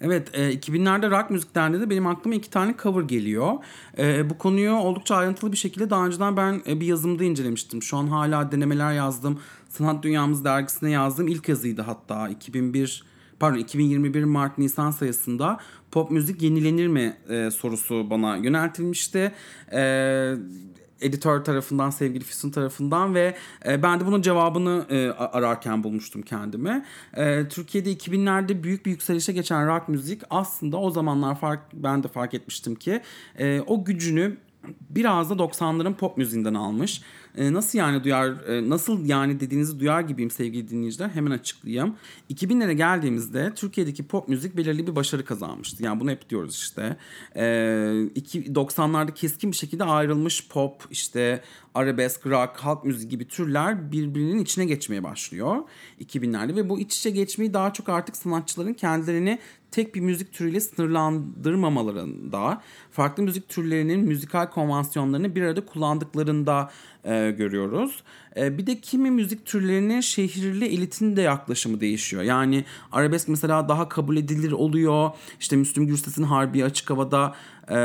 Evet, e, 2000'lerde rock müziklerinde de benim aklıma iki tane cover geliyor. E, bu konuyu oldukça ayrıntılı bir şekilde daha önceden ben e, bir yazımda incelemiştim. Şu an hala denemeler yazdım. Sanat Dünyamız dergisine yazdığım ilk yazıydı hatta 2001 pardon 2021 Mart Nisan sayısında pop müzik yenilenir mi e, sorusu bana yöneltilmişti. E, editör tarafından, sevgili Füsun tarafından ve e, ben de bunun cevabını e, ararken bulmuştum kendimi. E, Türkiye'de 2000'lerde büyük bir yükselişe geçen rock müzik aslında o zamanlar fark ben de fark etmiştim ki e, o gücünü biraz da 90'ların pop müziğinden almış. E, nasıl yani duyar, e, nasıl yani dediğinizi duyar gibiyim sevgili dinleyiciler. Hemen açıklayayım. 2000'lere geldiğimizde Türkiye'deki pop müzik belirli bir başarı kazanmıştı. Yani bunu hep diyoruz işte. E, iki, 90'larda keskin bir şekilde ayrılmış pop, işte arabesk, rock, halk müziği gibi türler birbirinin içine geçmeye başlıyor 2000'lerde ve bu iç içe geçmeyi daha çok artık sanatçıların kendilerini tek bir müzik türüyle sınırlandırmamalarında, farklı müzik türlerinin müzikal konvansiyonlarını bir arada kullandıklarında e, görüyoruz. E, bir de kimi müzik türlerinin şehirli elitin de yaklaşımı değişiyor. Yani arabesk mesela daha kabul edilir oluyor. İşte Müslüm Gürses'in Harbi Açık Hava'da e,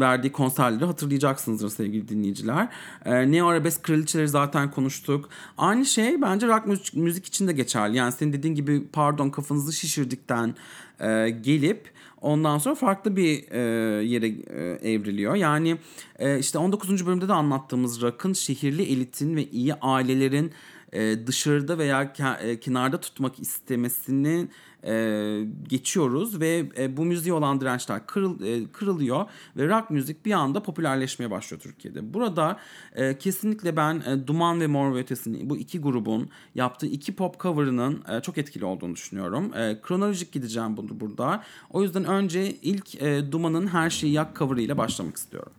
verdiği konserleri hatırlayacaksınızdır sevgili dinleyiciler. E, Neo Arabesk Kraliçeleri zaten konuştuk. Aynı şey bence rock müzik, müzik için de geçerli. Yani senin dediğin gibi pardon kafanızı şişirdikten e, gelip ondan sonra farklı bir e, yere e, evriliyor. Yani e, işte 19. bölümde de anlattığımız rock'ın şehirli elitin ve iyi ailelerin e, dışarıda veya ke- kenarda tutmak istemesini e, geçiyoruz ve e, bu müziğe olan dirençler kırıl, e, kırılıyor ve rock müzik bir anda popülerleşmeye başlıyor Türkiye'de. Burada e, kesinlikle ben e, Duman ve Mor Ötesi'nin bu iki grubun yaptığı iki pop cover'ının e, çok etkili olduğunu düşünüyorum. E, kronolojik gideceğim bunu burada. O yüzden önce ilk e, Duman'ın Her Şeyi Yak cover'ı ile başlamak istiyorum.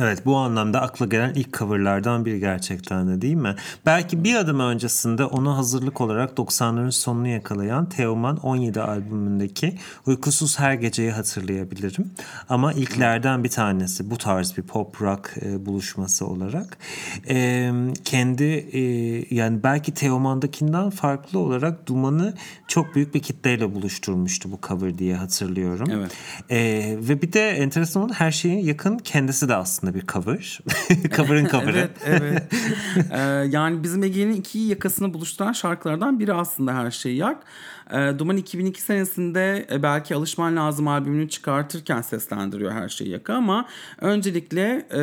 Evet bu anlamda akla gelen ilk coverlardan biri gerçekten de değil mi? Belki bir adım öncesinde onu hazırlık olarak 90'ların sonunu yakalayan Teoman 17 albümündeki Uykusuz Her Geceyi hatırlayabilirim. Ama ilklerden bir tanesi bu tarz bir pop rock e, buluşması olarak. E, kendi e, yani belki Teoman'dakinden farklı olarak Duman'ı çok büyük bir kitleyle buluşturmuştu bu cover diye hatırlıyorum. Evet. E, ve bir de enteresan olan her şeyin yakın kendisi de aslında bir cover. Cover'ın cover'ı. evet, evet. ee, yani bizim Ege'nin iki yakasını buluşturan şarkılardan biri aslında Her Şey Yak. Ee, Duman 2002 senesinde e, belki Alışman Lazım albümünü çıkartırken seslendiriyor Her Şey Yak'ı ama öncelikle e,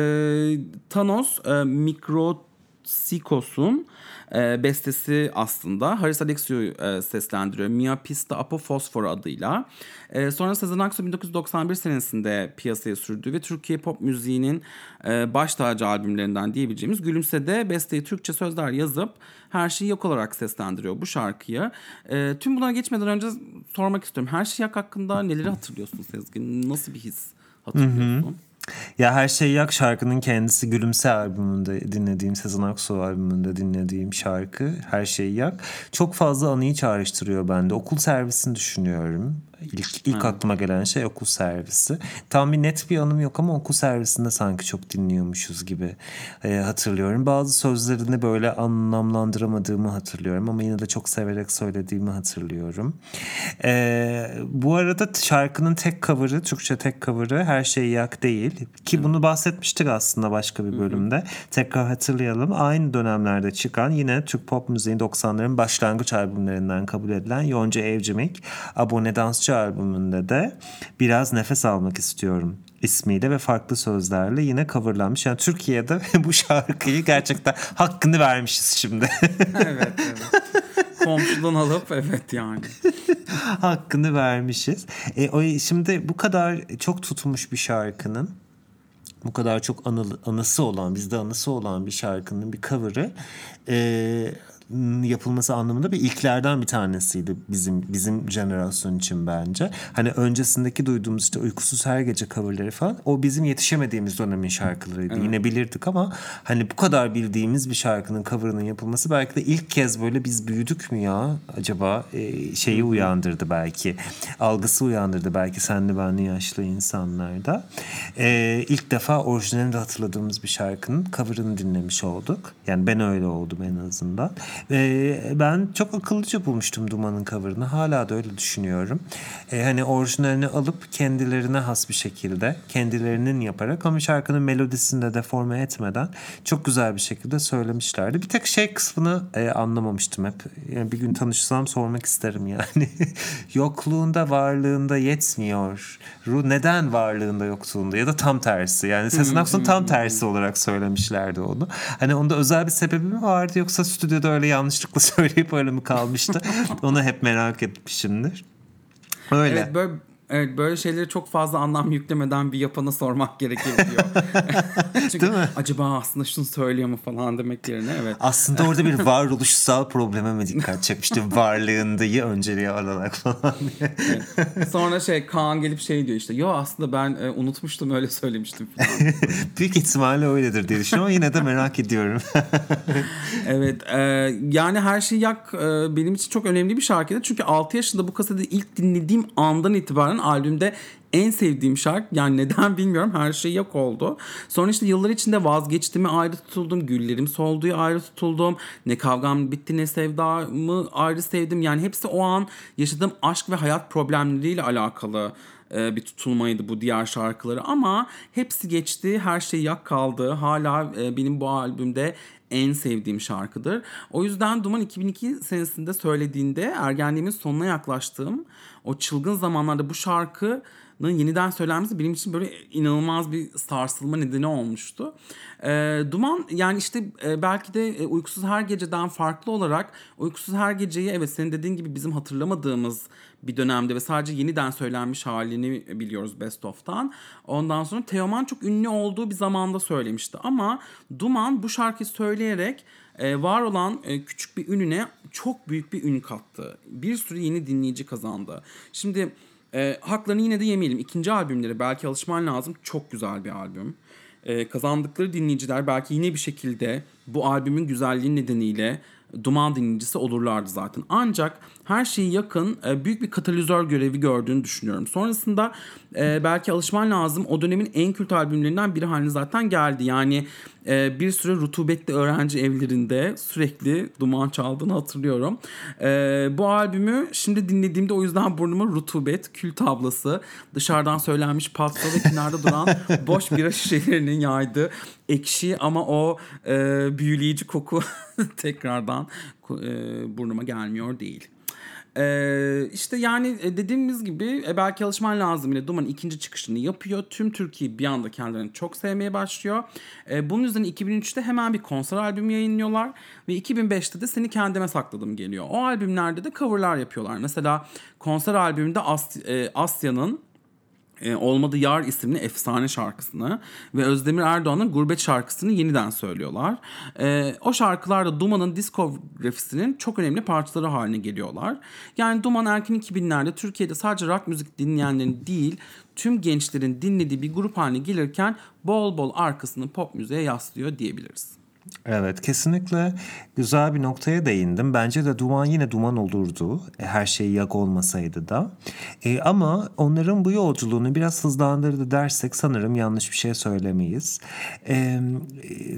Thanos e, Mikrosikos'un e, bestesi aslında. Haris Alexiou'yu e, seslendiriyor. Mia Pista Apo Fosfor adıyla. E, sonra Sezen Aksu 1991 senesinde piyasaya sürdü ve Türkiye pop müziğinin e, baş tacı albümlerinden diyebileceğimiz Gülümse'de besteyi Türkçe sözler yazıp her şeyi yok olarak seslendiriyor bu şarkıyı. E, tüm buna geçmeden önce sormak istiyorum. Her şey yak hakkında neleri hatırlıyorsun Sezgin? Nasıl bir his hatırlıyorsun? Hı hı. Ya Her Şey Yak şarkının kendisi Gülümse albümünde dinlediğim, Sezen Aksu albümünde dinlediğim şarkı Her Şey Yak. Çok fazla anıyı çağrıştırıyor bende. Okul servisini düşünüyorum. İlk, ilk aklıma gelen şey okul servisi. Tam bir net bir anım yok ama okul servisinde sanki çok dinliyormuşuz gibi e, hatırlıyorum. Bazı sözlerini böyle anlamlandıramadığımı hatırlıyorum ama yine de çok severek söylediğimi hatırlıyorum. E, bu arada şarkının tek cover'ı, Türkçe tek cover'ı Her Şey Yak değil. Ki bunu bahsetmiştik aslında başka bir bölümde. Tekrar hatırlayalım. Aynı dönemlerde çıkan yine Türk pop müziğin 90'ların başlangıç albümlerinden kabul edilen Yonca Evcimik, Abone Dansçı albümünde de biraz nefes almak istiyorum ismiyle ve farklı sözlerle yine coverlanmış. Yani Türkiye'de bu şarkıyı gerçekten hakkını vermişiz şimdi. evet, evet. Komşudan alıp evet yani. hakkını vermişiz. E, o, şimdi bu kadar çok tutmuş bir şarkının bu kadar çok anı, anısı olan, bizde anısı olan bir şarkının bir cover'ı e, yapılması anlamında bir ilklerden bir tanesiydi bizim bizim jenerasyon için bence. Hani öncesindeki duyduğumuz işte uykusuz her gece coverları falan o bizim yetişemediğimiz dönemin şarkılarıydı. Evet. Yine bilirdik ama hani bu kadar bildiğimiz bir şarkının coverının yapılması belki de ilk kez böyle biz büyüdük mü ya acaba e, şeyi uyandırdı belki. Algısı uyandırdı belki senli benli yaşlı insanlarda. E, ilk defa orijinalini de hatırladığımız bir şarkının coverını dinlemiş olduk. Yani ben öyle oldum en azından. E, ben çok akıllıca bulmuştum Duman'ın coverını. Hala da öyle düşünüyorum. E, hani orijinalini alıp kendilerine has bir şekilde kendilerinin yaparak ama şarkının melodisini de deforme etmeden çok güzel bir şekilde söylemişlerdi. Bir tek şey kısmını e, anlamamıştım hep. Yani bir gün tanışsam sormak isterim yani. Yokluğunda varlığında yetmiyor. Ruh neden varlığında yokluğunda ya da tam tersi. Yani Sezen Aksu'nun tam tersi olarak söylemişlerdi onu. Hani onda özel bir sebebi mi vardı yoksa stüdyoda öyle yanlışlıkla söyleyip öyle mi kalmıştı? Onu hep merak etmişimdir. Öyle. Evet böyle Evet böyle şeyleri çok fazla anlam yüklemeden bir yapana sormak gerekebiliyor. Çünkü Değil mi? acaba aslında şunu söylüyor mu falan demek yerine evet. Aslında orada bir varoluşsal probleme mi dikkat çekmişti? Varlığındayı önceliğe alarak falan diye. Evet. Sonra şey Kaan gelip şey diyor işte yo aslında ben e, unutmuştum öyle söylemiştim falan. Büyük ihtimalle öyledir diye düşünüyorum ama yine de merak ediyorum. evet e, yani her şey yak e, benim için çok önemli bir şarkıydı. Çünkü 6 yaşında bu kaseti ilk dinlediğim andan itibaren itibaren albümde en sevdiğim şarkı yani neden bilmiyorum her şey yok oldu. Sonra işte yıllar içinde vazgeçtiğimi ayrı tutuldum. Güllerim solduğu ayrı tutuldum. Ne kavgam bitti ne sevdamı ayrı sevdim. Yani hepsi o an yaşadığım aşk ve hayat problemleriyle alakalı e, bir tutulmaydı bu diğer şarkıları ama hepsi geçti her şey yak kaldı hala e, benim bu albümde en sevdiğim şarkıdır. O yüzden Duman 2002 senesinde söylediğinde ergenliğimin sonuna yaklaştığım o çılgın zamanlarda bu şarkının yeniden söylenmesi benim için böyle inanılmaz bir sarsılma nedeni olmuştu. E, Duman yani işte e, belki de e, Uykusuz Her Gece'den farklı olarak Uykusuz Her Gece'yi evet senin dediğin gibi bizim hatırlamadığımız bir dönemde ve sadece yeniden söylenmiş halini biliyoruz Best of'tan. Ondan sonra Teoman çok ünlü olduğu bir zamanda söylemişti ama Duman bu şarkıyı söyleyerek e, var olan e, küçük bir ününe çok büyük bir ün kattı. Bir sürü yeni dinleyici kazandı. Şimdi e, haklarını yine de yemeyelim. İkinci albümleri belki alışman lazım. Çok güzel bir albüm. E, kazandıkları dinleyiciler belki yine bir şekilde bu albümün güzelliği nedeniyle duman dinleyicisi olurlardı zaten. Ancak her şeyi yakın e, büyük bir katalizör görevi gördüğünü düşünüyorum. Sonrasında e, belki alışman lazım o dönemin en kült albümlerinden biri haline zaten geldi. Yani e, bir süre rutubetli öğrenci evlerinde sürekli duman çaldığını hatırlıyorum. bu albümü şimdi dinlediğimde o yüzden burnuma rutubet, kül tablası, dışarıdan söylenmiş patso ve kenarda duran boş bira şişelerinin yaydığı ekşi ama o e, büyüleyici koku tekrardan e, burnuma gelmiyor değil. Ee, işte yani e, dediğimiz gibi e, belki alışman lazım yine Duman ikinci çıkışını yapıyor. Tüm Türkiye bir anda kendilerini çok sevmeye başlıyor. Ee, bunun yüzünden 2003'te hemen bir konser albümü yayınlıyorlar. Ve 2005'te de Seni Kendime Sakladım geliyor. O albümlerde de coverlar yapıyorlar. Mesela konser albümünde As e, Asya'nın e, Olmadı Yar isimli efsane şarkısını ve Özdemir Erdoğan'ın Gurbet şarkısını yeniden söylüyorlar. E, o şarkılar da Duman'ın diskografisinin çok önemli parçaları haline geliyorlar. Yani Duman erken 2000'lerde Türkiye'de sadece rock müzik dinleyenlerin değil tüm gençlerin dinlediği bir grup haline gelirken bol bol arkasını pop müziğe yaslıyor diyebiliriz. Evet kesinlikle güzel bir noktaya değindim. Bence de duman yine duman olurdu. E, her şey yak olmasaydı da. E, ama onların bu yolculuğunu biraz hızlandırdı dersek sanırım yanlış bir şey söylemeyiz. E,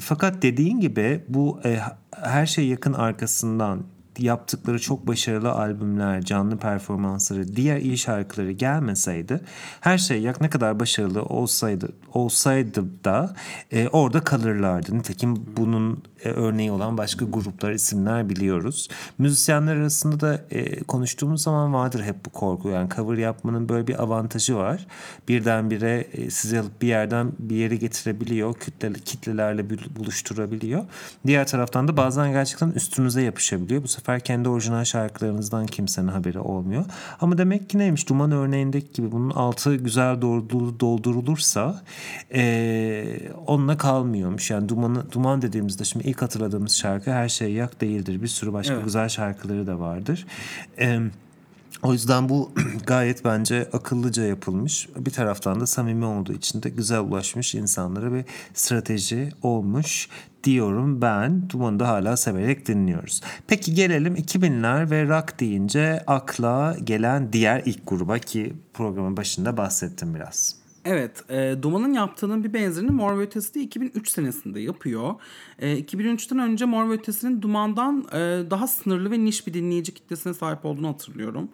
fakat dediğin gibi bu e, her şey yakın arkasından yaptıkları çok başarılı albümler, canlı performansları, diğer iyi şarkıları gelmeseydi her şey yak ne kadar başarılı olsaydı olsaydı da e, orada kalırlardı. Nitekim bunun e, örneği olan başka gruplar, isimler biliyoruz. Müzisyenler arasında da e, konuştuğumuz zaman vardır hep bu korku. Yani cover yapmanın böyle bir avantajı var. Birdenbire e, sizi alıp bir yerden bir yere getirebiliyor. Kütle, kitlelerle buluşturabiliyor. Diğer taraftan da bazen gerçekten üstünüze yapışabiliyor. Bu sefer sefer kendi orijinal şarkılarınızdan kimsenin haberi olmuyor. Ama demek ki neymiş Duman örneğindeki gibi bunun altı güzel doldurulursa e, onunla kalmıyormuş. Yani Duman'ı, Duman dediğimizde şimdi ilk hatırladığımız şarkı Her Şey Yak değildir. Bir sürü başka evet. güzel şarkıları da vardır. Evet o yüzden bu gayet bence akıllıca yapılmış. Bir taraftan da samimi olduğu için de güzel ulaşmış insanlara bir strateji olmuş diyorum ben. Duman'ı da hala severek dinliyoruz. Peki gelelim 2000'ler ve rock deyince akla gelen diğer ilk gruba ki programın başında bahsettim biraz. Evet, e, Duman'ın yaptığının bir benzerini Mor ve Ötesi de 2003 senesinde yapıyor. E, 2003'ten önce Mor ve Ötesi'nin Duman'dan e, daha sınırlı ve niş bir dinleyici kitlesine sahip olduğunu hatırlıyorum.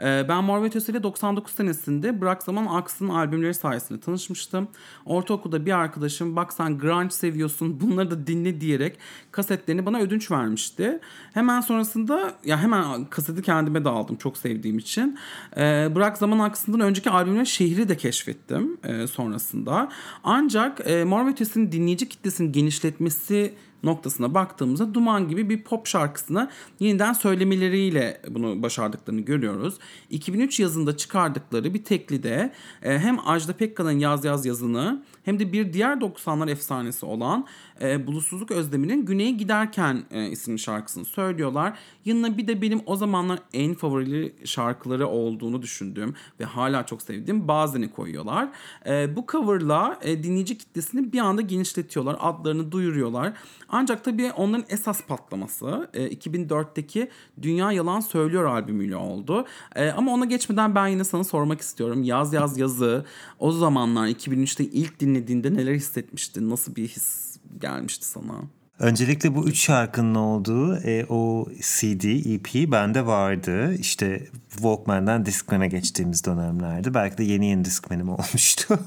E, ben Mor ile 99 senesinde Bırak Zaman Aksın albümleri sayesinde tanışmıştım. Ortaokulda bir arkadaşım bak sen grunge seviyorsun bunları da dinle diyerek kasetlerini bana ödünç vermişti. Hemen sonrasında ya hemen kaseti kendime de aldım çok sevdiğim için. E, Bırak Zaman Aksın'dan önceki albümleri Şehri de keşfettim e, sonrasında. Ancak e, Mor ve Ötesi'nin dinleyici kitlesinin genişletmesi noktasına baktığımızda Duman gibi bir pop şarkısını yeniden söylemeleriyle bunu başardıklarını görüyoruz. 2003 yazında çıkardıkları bir teklide e, hem Ajda Pekkan'ın Yaz Yaz yazını hem de bir diğer 90'lar efsanesi olan e, Bulutsuzluk Özlemi'nin Güney'e Giderken e, isimli şarkısını söylüyorlar. Yanına bir de benim o zamanlar en favorili şarkıları olduğunu düşündüğüm ve hala çok sevdiğim Bazen'i koyuyorlar. E, bu coverla e, dinleyici kitlesini bir anda genişletiyorlar. Adlarını duyuruyorlar. Ancak tabii onların esas patlaması e, 2004'teki Dünya Yalan Söylüyor albümüyle oldu. E, ama ona geçmeden ben yine sana sormak istiyorum. Yaz Yaz Yazı o zamanlar 2003'te ilk dinlediğinde neler hissetmiştin? Nasıl bir his gelmişti sana? Öncelikle bu üç şarkının olduğu e, o CD, EP bende vardı. İşte Walkman'dan Discman'e geçtiğimiz dönemlerdi. Belki de yeni yeni Discman'im olmuştu.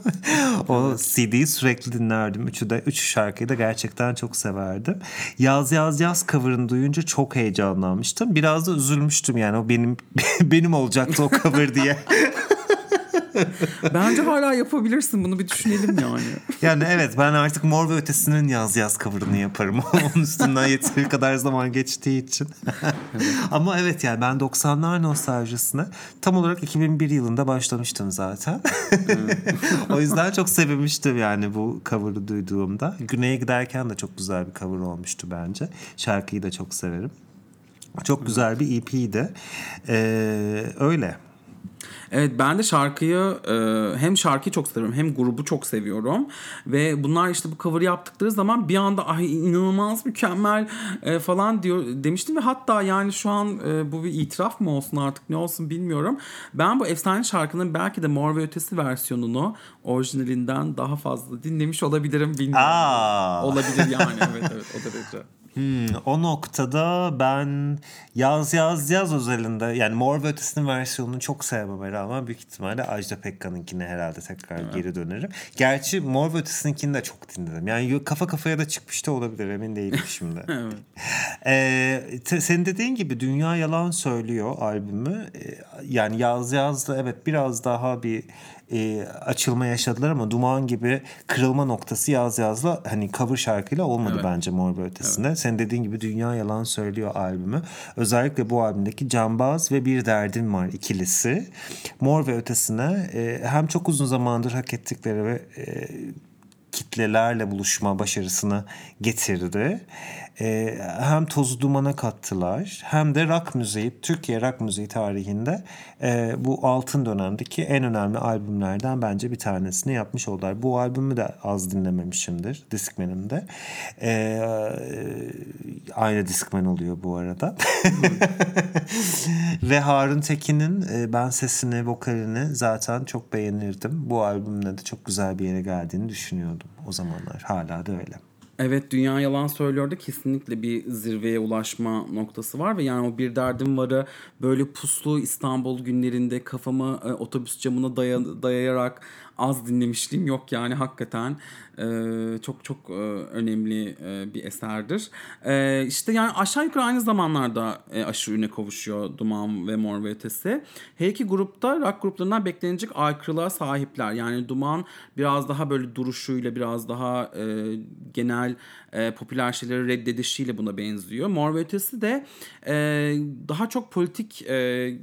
o CD'yi sürekli dinlerdim. Üçü de üç şarkıyı da gerçekten çok severdim. Yaz Yaz Yaz cover'ını duyunca çok heyecanlanmıştım. Biraz da üzülmüştüm yani o benim benim olacaktı o cover diye. Bence hala yapabilirsin bunu bir düşünelim yani. Yani evet ben artık Mor ve Ötesi'nin yaz yaz cover'ını yaparım. Onun üstünden yeteri kadar zaman geçtiği için. Ama evet yani ben 90'lar nostaljisine tam olarak 2001 yılında başlamıştım zaten. o yüzden çok sevinmiştim yani bu cover'ı duyduğumda. Güney'e giderken de çok güzel bir cover olmuştu bence. Şarkıyı da çok severim. Çok güzel bir EP'ydi. Ee, öyle. Evet ben de şarkıyı e, hem şarkıyı çok seviyorum hem grubu çok seviyorum. Ve bunlar işte bu cover yaptıkları zaman bir anda ay inanılmaz mükemmel e, falan diyor demiştim ve hatta yani şu an e, bu bir itiraf mı olsun artık ne olsun bilmiyorum. Ben bu efsane şarkının belki de Mor ve Ötesi versiyonunu orijinalinden daha fazla dinlemiş olabilirim bilmiyorum. Aa. Olabilir yani evet evet o derece. Hmm, o noktada ben yaz yaz yaz özelinde yani Mor ve Ötesi'nin versiyonunu çok sevmeme rağmen büyük ihtimalle Ajda Pekkan'ınkine herhalde tekrar evet. geri dönerim. Gerçi Mor ve Ötesi'ninkini de çok dinledim. Yani kafa kafaya da çıkmış da olabilir emin değilim şimdi. evet. ee, te, senin dediğin gibi Dünya Yalan Söylüyor albümü. Ee, yani yaz yaz da evet biraz daha bir e, açılma yaşadılar ama Duman gibi kırılma noktası yaz yazla hani cover şarkıyla olmadı evet. bence Mor ve Ötesi'nde. Evet. Sen dediğin gibi Dünya Yalan Söylüyor albümü. Özellikle bu albümdeki Cambaz ve Bir Derdim Var ikilisi. Mor ve Ötesi'ne e, hem çok uzun zamandır hak ettikleri ve e, kitlelerle buluşma başarısını getirdi. Ee, hem tozu dumana kattılar hem de rock müziği, Türkiye rock müziği tarihinde e, bu altın dönemdeki en önemli albümlerden bence bir tanesini yapmış oldular. Bu albümü de az dinlememişimdir Discman'imde. Ee, aynı Discman oluyor bu arada. Ve Harun Tekin'in e, ben sesini, vokalini zaten çok beğenirdim. Bu albümle de çok güzel bir yere geldiğini düşünüyordum o zamanlar. Hala da öyle. Evet Dünya Yalan Söylüyor da kesinlikle bir zirveye ulaşma noktası var ve yani o bir derdim varı böyle puslu İstanbul günlerinde kafamı e, otobüs camına daya, dayayarak az dinlemişliğim yok yani hakikaten e, çok çok e, önemli e, bir eserdir. E, işte yani aşağı yukarı aynı zamanlarda e, aşırı üne kavuşuyor Duman ve Mor ve Ötesi. Her iki grupta rock gruplarından beklenecek aykırılığa sahipler. Yani Duman biraz daha böyle duruşuyla biraz daha e, genel e, popüler şeyleri reddedişiyle buna benziyor. Mor ve Ötesi de e, daha çok politik e,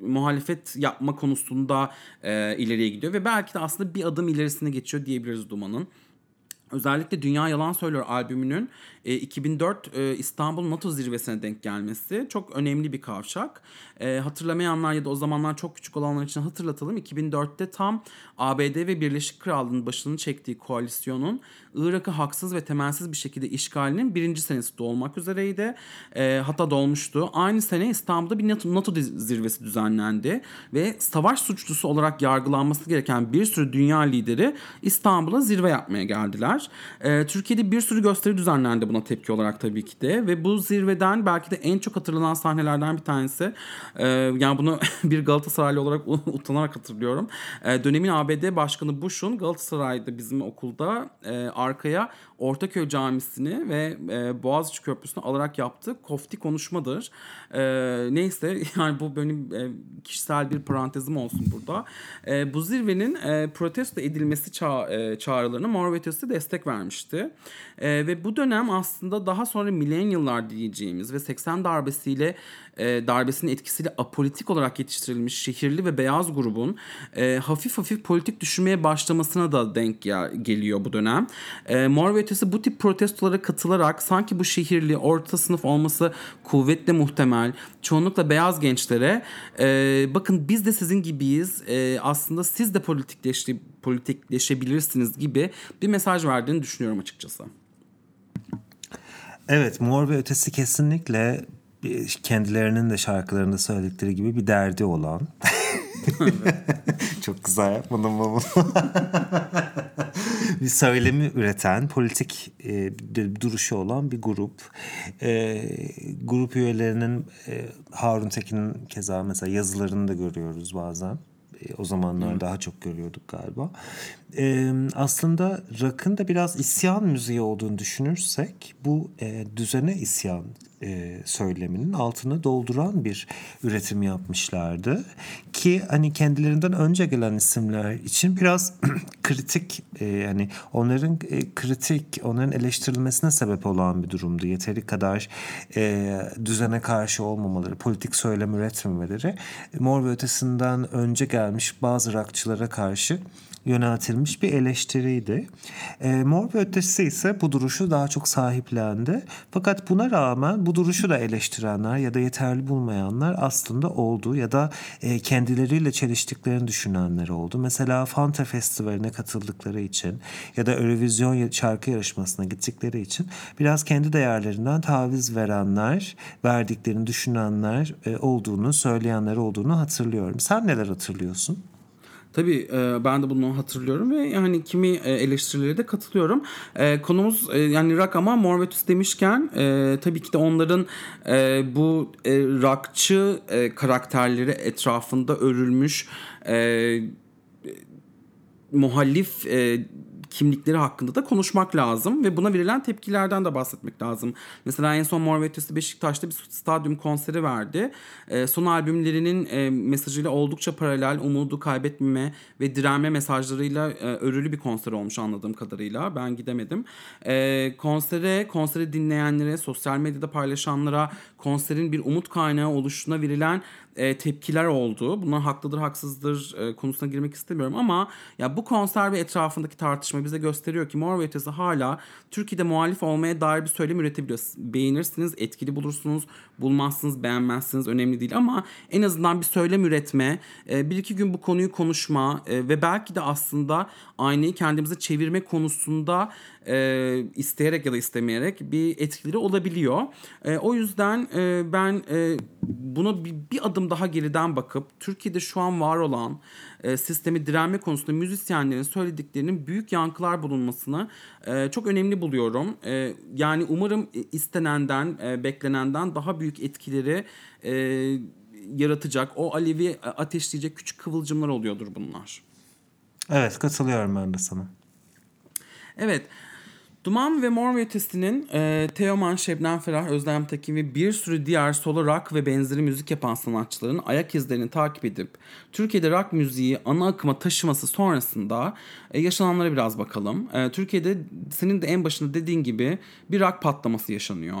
muhalefet yapma konusunda e, ileriye gidiyor ve belki de aslında bir adım ilerisine geçiyor diyebiliriz Duman'ın. Özellikle Dünya Yalan Söylüyor albümünün e, 2004 e, İstanbul NATO zirvesine denk gelmesi çok önemli bir kavşak. E, hatırlamayanlar ya da o zamanlar çok küçük olanlar için hatırlatalım. 2004'te tam ABD ve Birleşik Krallığı'nın başını çektiği koalisyonun Irak'ı haksız ve temelsiz bir şekilde işgalinin birinci senesi dolmak üzereydi. E, hatta dolmuştu. Aynı sene İstanbul'da bir NATO, NATO zirvesi düzenlendi ve savaş suçlusu olarak yargılanması gereken bir sürü dünya lideri İstanbul'a zirve yapmaya geldiler. E, Türkiye'de bir sürü gösteri düzenlendi buna tepki olarak tabii ki de ve bu zirveden belki de en çok hatırlanan sahnelerden bir tanesi e, yani bunu bir Galatasaraylı olarak utanarak hatırlıyorum. E, dönemin ABD Başkanı Bush'un Galatasaray'da bizim okulda e, arkaya Ortaköy Camisi'ni ve e, Boğaziçi Köprüsü'nü alarak yaptığı kofti konuşmadır. E, neyse yani bu benim e, kişisel bir parantezim olsun burada. E, bu zirvenin e, protesto edilmesi ça e, çağrılarına Mor ve destek vermişti. E, ve bu dönem aslında daha sonra millennial'lar diyeceğimiz ve 80 darbesiyle e, darbesinin etkisiyle apolitik olarak yetiştirilmiş şehirli ve beyaz grubun e, hafif hafif politik düşünmeye başlamasına da denk geliyor bu dönem. E, Mor Ötesi bu tip protestolara katılarak sanki bu şehirli orta sınıf olması kuvvetle muhtemel çoğunlukla beyaz gençlere e, bakın biz de sizin gibiyiz e, aslında siz de politikleşti, politikleşebilirsiniz gibi bir mesaj verdiğini düşünüyorum açıkçası. Evet Mor ve Ötesi kesinlikle kendilerinin de şarkılarında söyledikleri gibi bir derdi olan. Çok güzel yapmadım bunu. bir söylemi üreten, politik e, duruşu olan bir grup. E, grup üyelerinin e, Harun Tekin'in keza mesela yazılarını da görüyoruz bazen. E, o zamanlar Hı. daha çok görüyorduk galiba. E, aslında rock'ın da biraz isyan müziği olduğunu düşünürsek bu e, düzene isyan e, söyleminin altını dolduran bir üretim yapmışlardı. Ki hani kendilerinden önce gelen isimler için biraz kritik e, yani onların e, kritik onların eleştirilmesine sebep olan bir durumdu. Yeteri kadar e, düzene karşı olmamaları, politik söylem üretmemeleri Mor ve Ötesi'nden önce gelmiş bazı rakçılara karşı yöneltilmiş bir eleştiriydi. E, Mor ve Ötesi ise bu duruşu daha çok sahiplendi. Fakat buna rağmen bu duruşu da eleştirenler ya da yeterli bulmayanlar aslında oldu ya da e, kendileriyle çeliştiklerini düşünenler oldu. Mesela Fanta Festivali'ne katıldıkları için ya da Eurovision şarkı yarışmasına gittikleri için biraz kendi değerlerinden taviz verenler, verdiklerini düşünenler e, olduğunu, söyleyenler olduğunu hatırlıyorum. Sen neler hatırlıyorsun? Tabii e, ben de bunu hatırlıyorum ve yani kimi e, eleştirilere de katılıyorum. E, konumuz e, yani rock ama Morvetus demişken e, tabii ki de onların bu e, rockçı karakterleri etrafında örülmüş e, muhalif kimlikleri hakkında da konuşmak lazım ve buna verilen tepkilerden de bahsetmek lazım. Mesela en son Mor Ötesi Beşiktaş'ta bir stadyum konseri verdi. E, son albümlerinin e, mesajıyla oldukça paralel, umudu kaybetmeme ve direnme mesajlarıyla e, örülü bir konser olmuş anladığım kadarıyla. Ben gidemedim. E, konsere, konseri dinleyenlere, sosyal medyada paylaşanlara, konserin bir umut kaynağı oluşuna verilen e, tepkiler oldu. Bunlar haklıdır haksızdır e, konusuna girmek istemiyorum ama ya bu konser ve etrafındaki tartışma bize gösteriyor ki Mor ve Ötesi hala Türkiye'de muhalif olmaya dair bir söylem üretebiliyor. Beğenirsiniz, etkili bulursunuz, bulmazsınız, beğenmezsiniz önemli değil ama en azından bir söylem üretme, e, bir iki gün bu konuyu konuşma e, ve belki de aslında aynayı kendimize çevirme konusunda e, isteyerek ya da istemeyerek bir etkileri olabiliyor. E, o yüzden e, ben e, buna bir, bir adım daha geriden bakıp Türkiye'de şu an var olan e, sistemi direnme konusunda müzisyenlerin söylediklerinin büyük yankılar bulunmasını e, çok önemli buluyorum. E, yani umarım istenenden, e, beklenenden daha büyük etkileri e, yaratacak, o alevi ateşleyecek küçük kıvılcımlar oluyordur bunlar. Evet katılıyorum ben de sana. Evet. Duman ve Mor ve Ötesi'nin e, Teoman, Şebnem Ferah, Özlem Tekin ve bir sürü diğer solo rock ve benzeri müzik yapan sanatçıların ayak izlerini takip edip Türkiye'de rock müziği ana akıma taşıması sonrasında e, yaşananlara biraz bakalım. E, Türkiye'de senin de en başında dediğin gibi bir rock patlaması yaşanıyor.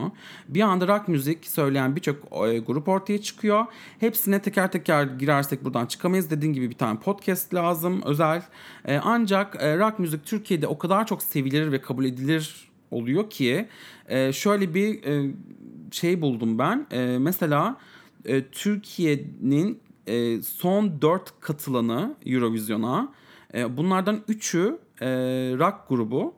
Bir anda rock müzik söyleyen birçok e, grup ortaya çıkıyor. Hepsine teker teker girersek buradan çıkamayız. Dediğin gibi bir tane podcast lazım özel. E, ancak e, rock müzik Türkiye'de o kadar çok sevilir ve kabul edilir oluyor ki e, şöyle bir e, şey buldum ben. E, mesela e, Türkiye'nin e, son dört katılanı Eurovision'a e, bunlardan üçü e, rock grubu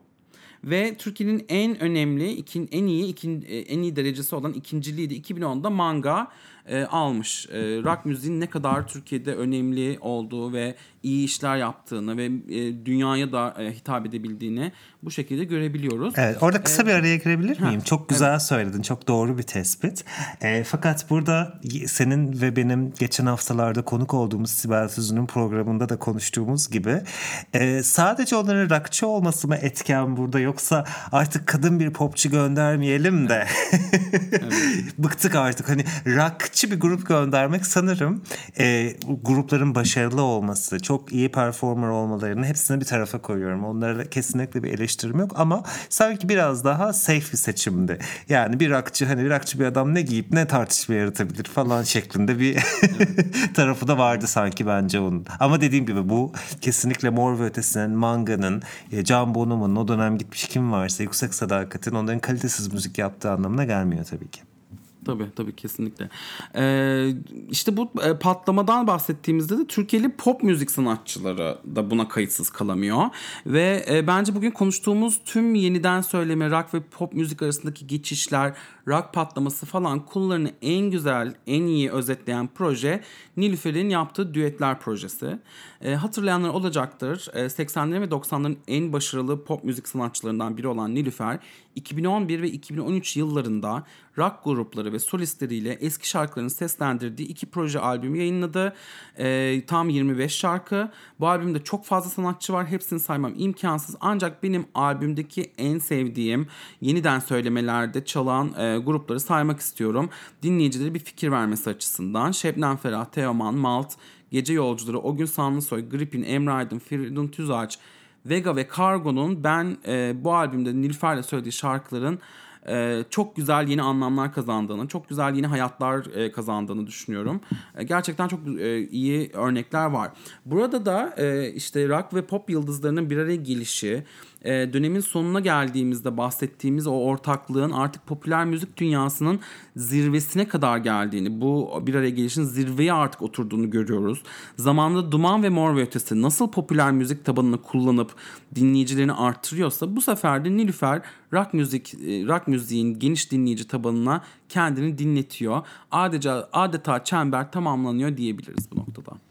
ve Türkiye'nin en önemli, ikin, en iyi ikin, e, en iyi derecesi olan ikinciliği de 2010'da Manga e, almış. E, rock müziğin ne kadar Türkiye'de önemli olduğu ve iyi işler yaptığını ve e, dünyaya da e, hitap edebildiğini bu şekilde görebiliyoruz. Evet, orada kısa bir araya girebilir miyim? Ha, çok güzel evet. söyledin, çok doğru bir tespit. E, fakat burada senin ve benim geçen haftalarda konuk olduğumuz Sibel Tüzün'ün programında da konuştuğumuz gibi e, sadece onların rockçı olması mı etken burada yoksa artık kadın bir popçu göndermeyelim de evet. bıktık artık hani rockçı bir grup göndermek sanırım e, grupların başarılı olması, çok iyi performer olmalarını hepsini bir tarafa koyuyorum. Onlara kesinlikle bir eleştirim yok ama sanki biraz daha safe bir seçimdi. Yani bir akçı hani bir akçı bir adam ne giyip ne tartışma yaratabilir falan şeklinde bir tarafı da vardı sanki bence onun. Ama dediğim gibi bu kesinlikle Mor ve Ötesi'nin, Manga'nın, e, Can Bonomo'nun o dönem gitmiş kim varsa Yüksek Sadakat'in onların kalitesiz müzik yaptığı anlamına gelmiyor tabii ki. Tabii tabii kesinlikle. Ee, işte bu e, patlamadan bahsettiğimizde de Türkiye'li pop müzik sanatçıları da buna kayıtsız kalamıyor. Ve e, bence bugün konuştuğumuz tüm yeniden söyleme rock ve pop müzik arasındaki geçişler, rock patlaması falan kullarını en güzel, en iyi özetleyen proje Nilüfer'in yaptığı Düetler projesi. E, hatırlayanlar olacaktır. E, 80'lerin ve 90'ların en başarılı pop müzik sanatçılarından biri olan Nilüfer 2011 ve 2013 yıllarında rock grupları ve solistleriyle eski şarkılarını seslendirdiği iki proje albümü yayınladı. E, tam 25 şarkı. Bu albümde çok fazla sanatçı var. Hepsini saymam imkansız. Ancak benim albümdeki en sevdiğim yeniden söylemelerde çalan e, grupları saymak istiyorum. Dinleyicilere bir fikir vermesi açısından. Şebnem Ferah, Teoman, Malt, Gece Yolcuları, O Gün Sanlısoy, Gripin, Emre Aydın, Feridun Tüzağaç, Vega ve Cargo'nun ben e, bu albümde Nilüfer'le söylediği şarkıların e, çok güzel yeni anlamlar kazandığını, çok güzel yeni hayatlar e, kazandığını düşünüyorum. E, gerçekten çok e, iyi örnekler var. Burada da e, işte rock ve pop yıldızlarının bir araya gelişi, e, dönemin sonuna geldiğimizde bahsettiğimiz o ortaklığın artık popüler müzik dünyasının zirvesine kadar geldiğini, bu bir araya gelişin zirveye artık oturduğunu görüyoruz. Zamanında Duman ve Mor ve Ötesi nasıl popüler müzik tabanını kullanıp dinleyicilerini arttırıyorsa bu sefer de Nilüfer rock müzik e, rock müziğin geniş dinleyici tabanına kendini dinletiyor. Adeta adeta çember tamamlanıyor diyebiliriz bu noktada.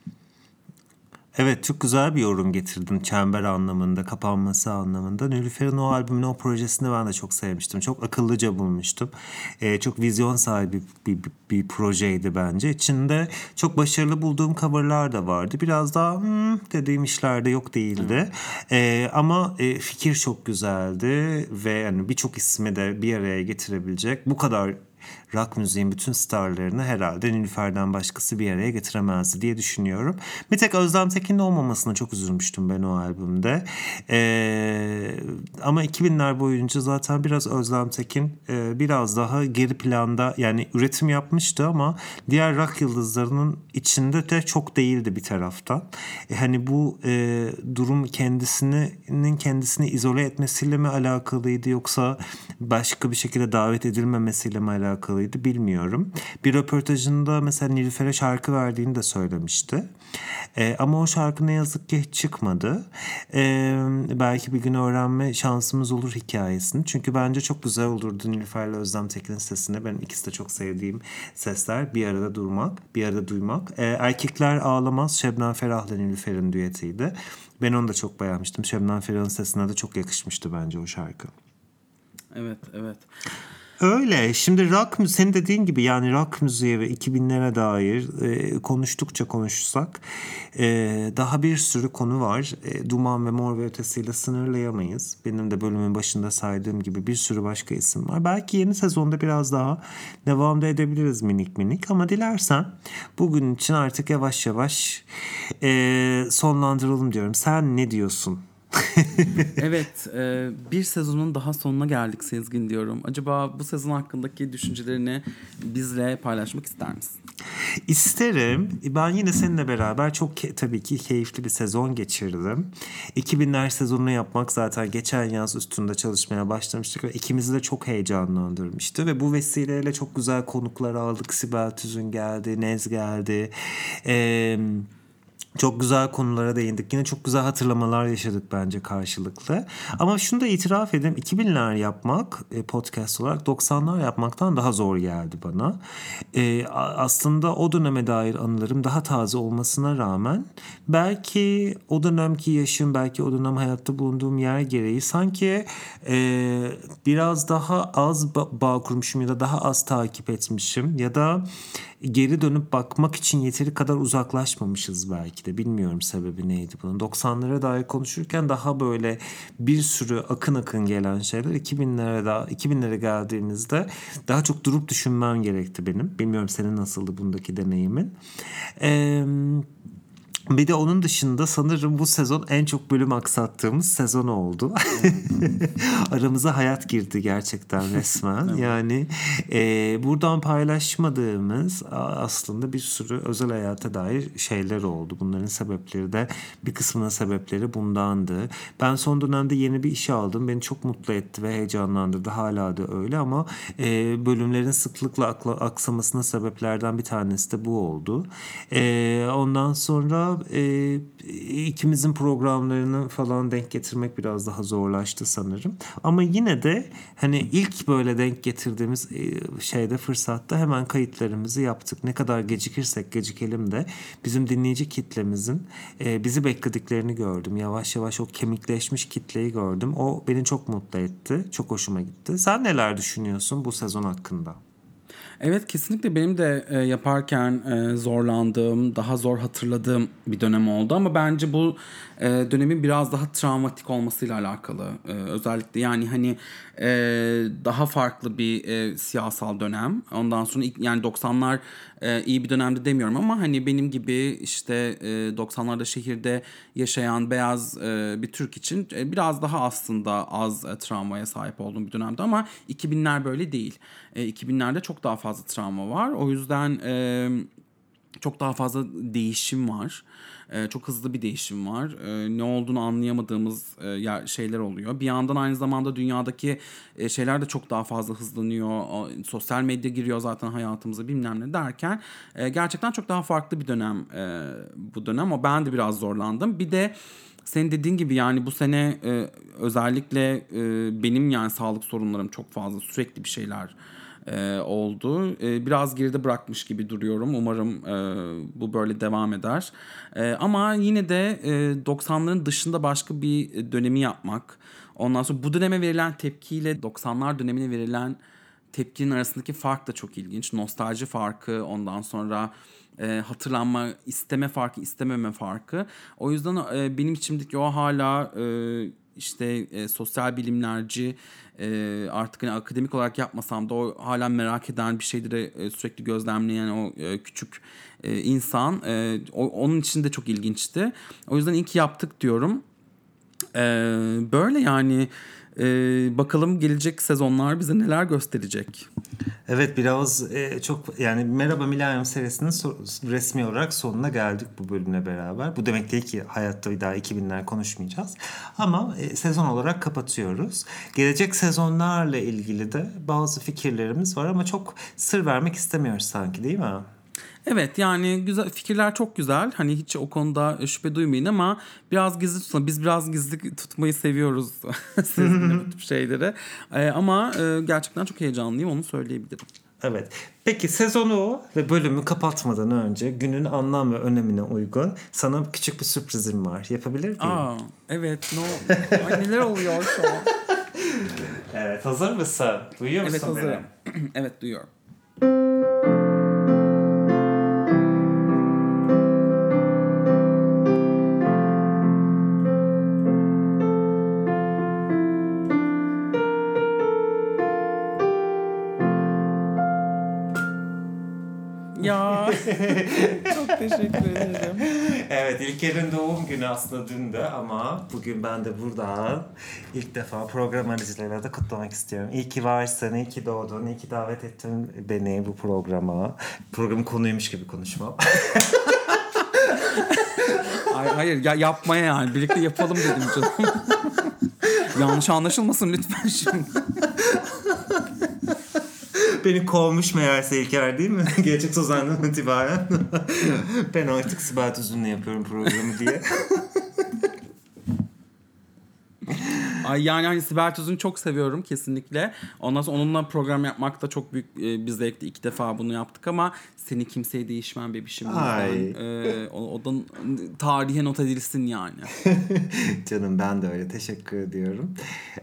Evet çok güzel bir yorum getirdin çember anlamında, kapanması anlamında. Nilüfer'in o albümünü, o projesini ben de çok sevmiştim. Çok akıllıca bulmuştum. Ee, çok vizyon sahibi bir, bir, bir projeydi bence. İçinde çok başarılı bulduğum coverlar da vardı. Biraz daha hmm, dediğim işler de yok değildi. Ee, ama e, fikir çok güzeldi ve yani birçok ismi de bir araya getirebilecek bu kadar rock müziğin bütün starlarını herhalde Nilüfer'den başkası bir araya getiremezdi diye düşünüyorum. Bir tek Özlem Tekin'in olmamasına çok üzülmüştüm ben o albümde. Ee, ama 2000'ler boyunca zaten biraz Özlem Tekin e, biraz daha geri planda yani üretim yapmıştı ama diğer rock yıldızlarının içinde de çok değildi bir taraftan. E, hani bu e, durum kendisinin kendisini izole etmesiyle mi alakalıydı yoksa başka bir şekilde davet edilmemesiyle mi alakalı? Alakalıydı bilmiyorum. Bir röportajında mesela Nilüfer'e şarkı verdiğini de söylemişti. E, ama o şarkı ne yazık ki çıkmadı. E, belki bir gün öğrenme şansımız olur hikayesini. Çünkü bence çok güzel olurdu Nilüfer'le Özlem Tekin'in sesine. Benim ikisi de çok sevdiğim sesler. Bir arada durmak, bir arada duymak. E, Erkekler Ağlamaz Şebnem Ferah'la Nilüfer'in düetiydi. Ben onu da çok beğenmiştim. Şebnem Ferah'ın sesine de çok yakışmıştı bence o şarkı. Evet, evet. Öyle. Şimdi rock senin dediğin gibi yani rock müziği ve 2000'lere dair e, konuştukça konuşsak e, daha bir sürü konu var. E, Duman ve Mor ve Ötesi'yle sınırlayamayız. Benim de bölümün başında saydığım gibi bir sürü başka isim var. Belki yeni sezonda biraz daha devam da edebiliriz minik minik ama dilersen bugün için artık yavaş yavaş e, sonlandıralım diyorum. Sen ne diyorsun? evet e, bir sezonun daha sonuna geldik Sezgin diyorum. Acaba bu sezon hakkındaki düşüncelerini bizle paylaşmak ister misin? İsterim. Ben yine seninle beraber çok tabii ki keyifli bir sezon geçirdim. 2000'ler sezonunu yapmak zaten geçen yaz üstünde çalışmaya başlamıştık ve ikimizi de çok heyecanlandırmıştı. Ve bu vesileyle çok güzel konuklar aldık. Sibel Tüzün geldi, Nez geldi. Eee çok güzel konulara değindik. Yine çok güzel hatırlamalar yaşadık bence karşılıklı. Ama şunu da itiraf edeyim. 2000'ler yapmak e, podcast olarak 90'lar yapmaktan daha zor geldi bana. E, aslında o döneme dair anılarım daha taze olmasına rağmen belki o dönemki yaşım, belki o dönem hayatta bulunduğum yer gereği sanki e, biraz daha az bağ kurmuşum ya da daha az takip etmişim ya da geri dönüp bakmak için yeteri kadar uzaklaşmamışız belki de. Bilmiyorum sebebi neydi bunun. 90'lara dair konuşurken daha böyle bir sürü akın akın gelen şeyler 2000'lere daha 2000'lere geldiğimizde daha çok durup düşünmem gerekti benim. Bilmiyorum senin nasıldı bundaki deneyimin. Eee bir de onun dışında sanırım bu sezon en çok bölüm aksattığımız sezon oldu. Aramıza hayat girdi gerçekten resmen. yani e, buradan paylaşmadığımız aslında bir sürü özel hayata dair şeyler oldu. Bunların sebepleri de bir kısmının sebepleri bundandı. Ben son dönemde yeni bir işe aldım. Beni çok mutlu etti ve heyecanlandırdı. Hala da öyle ama e, bölümlerin sıklıkla aksamasına sebeplerden bir tanesi de bu oldu. E, ondan sonra e, ikimizin programlarını falan denk getirmek biraz daha zorlaştı sanırım. Ama yine de hani ilk böyle denk getirdiğimiz e, şeyde fırsatta hemen kayıtlarımızı yaptık. Ne kadar gecikirsek gecikelim de bizim dinleyici kitlemizin e, bizi beklediklerini gördüm. Yavaş yavaş o kemikleşmiş kitleyi gördüm. O beni çok mutlu etti. Çok hoşuma gitti. Sen neler düşünüyorsun bu sezon hakkında? Evet kesinlikle benim de e, yaparken e, zorlandığım, daha zor hatırladığım bir dönem oldu ama bence bu e, dönemin biraz daha travmatik olmasıyla alakalı. E, özellikle yani hani e, daha farklı bir e, siyasal dönem. Ondan sonra yani 90'lar e, iyi bir dönemde demiyorum ama hani benim gibi işte e, 90'larda şehirde yaşayan beyaz e, bir Türk için e, biraz daha aslında az e, travmaya sahip olduğum bir dönemde ama 2000'ler böyle değil. E, 2000'lerde çok daha fazla travma var. O yüzden e, çok daha fazla değişim var. E, çok hızlı bir değişim var. E, ne olduğunu anlayamadığımız e, şeyler oluyor. Bir yandan aynı zamanda dünyadaki e, şeyler de çok daha fazla hızlanıyor. O, sosyal medya giriyor zaten hayatımıza bilmem ne derken e, gerçekten çok daha farklı bir dönem e, bu dönem. O ben de biraz zorlandım. Bir de senin dediğin gibi yani bu sene e, özellikle e, benim yani sağlık sorunlarım çok fazla sürekli bir şeyler e, oldu. E, biraz geride bırakmış gibi duruyorum. Umarım e, bu böyle devam eder. E, ama yine de e, 90'ların dışında başka bir dönemi yapmak. Ondan sonra bu döneme verilen tepkiyle 90'lar dönemine verilen tepkinin arasındaki fark da çok ilginç. Nostalji farkı ondan sonra e, hatırlanma isteme farkı istememe farkı. O yüzden e, benim içimdeki o hala e, işte e, sosyal bilimlerci e, artık hani akademik olarak yapmasam da o hala merak eden bir şeyleri e, sürekli gözlemleyen o e, küçük e, insan e, o, onun için de çok ilginçti. O yüzden ilk yaptık diyorum. E, böyle yani e, bakalım gelecek sezonlar bize neler gösterecek. Evet biraz e, çok yani Merhaba Millennium serisinin so, resmi olarak sonuna geldik bu bölümle beraber. Bu demek değil ki hayatta bir daha 2000'ler konuşmayacağız. Ama e, sezon olarak kapatıyoruz. Gelecek sezonlarla ilgili de bazı fikirlerimiz var ama çok sır vermek istemiyoruz sanki değil mi? Evet yani güzel fikirler çok güzel. Hani hiç o konuda şüphe duymayın ama biraz gizli tutun. Biz biraz gizli tutmayı seviyoruz sizinle bu tip şeyleri. Ee, ama e, gerçekten çok heyecanlıyım onu söyleyebilirim. Evet. Peki sezonu ve bölümü kapatmadan önce günün anlam ve önemine uygun sana küçük bir sürprizim var. Yapabilir miyim? Aa, evet. No. Ay, neler oluyor şu an? Evet hazır mısın? Duyuyor musun Evet beni? hazırım. evet duyuyorum. çok teşekkür ederim. Evet İlker'in doğum günü aslında dündü ama bugün ben de burada ilk defa program aracılığıyla da kutlamak istiyorum. İyi ki varsın, iyi ki doğdun, iyi ki davet ettin beni bu programa. Programın konuymuş gibi konuşmam. Ay, hayır ya yapmaya yani birlikte yapalım dedim canım. Yanlış anlaşılmasın lütfen şimdi. Beni kovmuş meğerse İlker değil mi? Gelecek Sozan'dan itibaren. ben artık Sibel Tüzün'le yapıyorum programı diye. Ay yani hani Sibel Tüzün'ü çok seviyorum kesinlikle. Ondan sonra onunla program yapmak da çok büyük e, bir zevkti. İki defa bunu yaptık ama seni kimseye değişmem bebişim. Ay. E, o, o da tarihe not edilsin yani. Canım ben de öyle teşekkür ediyorum.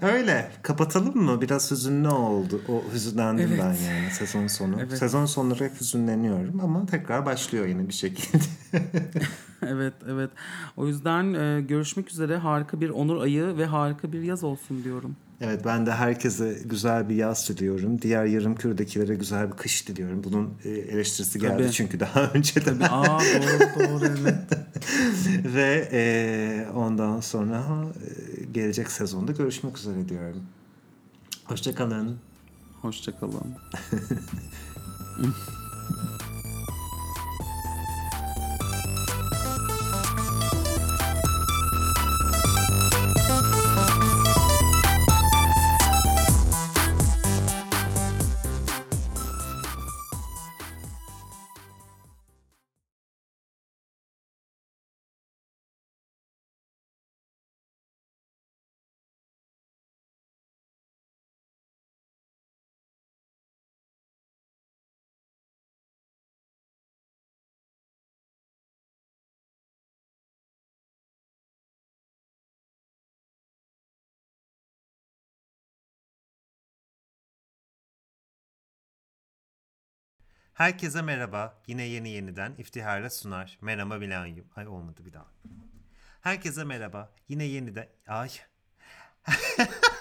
Öyle kapatalım mı? Biraz hüzünlü oldu. O hüzünlendim Evet. ben yani sezon sonu. Evet. Sezon sonları hep hüzünleniyorum ama tekrar başlıyor yine bir şekilde. evet evet. O yüzden e, görüşmek üzere. Harika bir Onur ayı ve harika bir yaz olsun diyorum. evet ben de herkese güzel bir yaz diliyorum. Diğer yarım kürdekilere güzel bir kış diliyorum. Bunun e, eleştirisi geldi Tabii. çünkü daha önce de. Aa doğru doğru evet. Ve e, ondan sonra e, gelecek sezonda görüşmek üzere diyorum. Hoşçakalın. Hoşçakalın. Herkese merhaba. Yine yeni yeniden iftiharla sunar. Merhaba Milanyum. Ay olmadı bir daha. Herkese merhaba. Yine yeniden... Ay.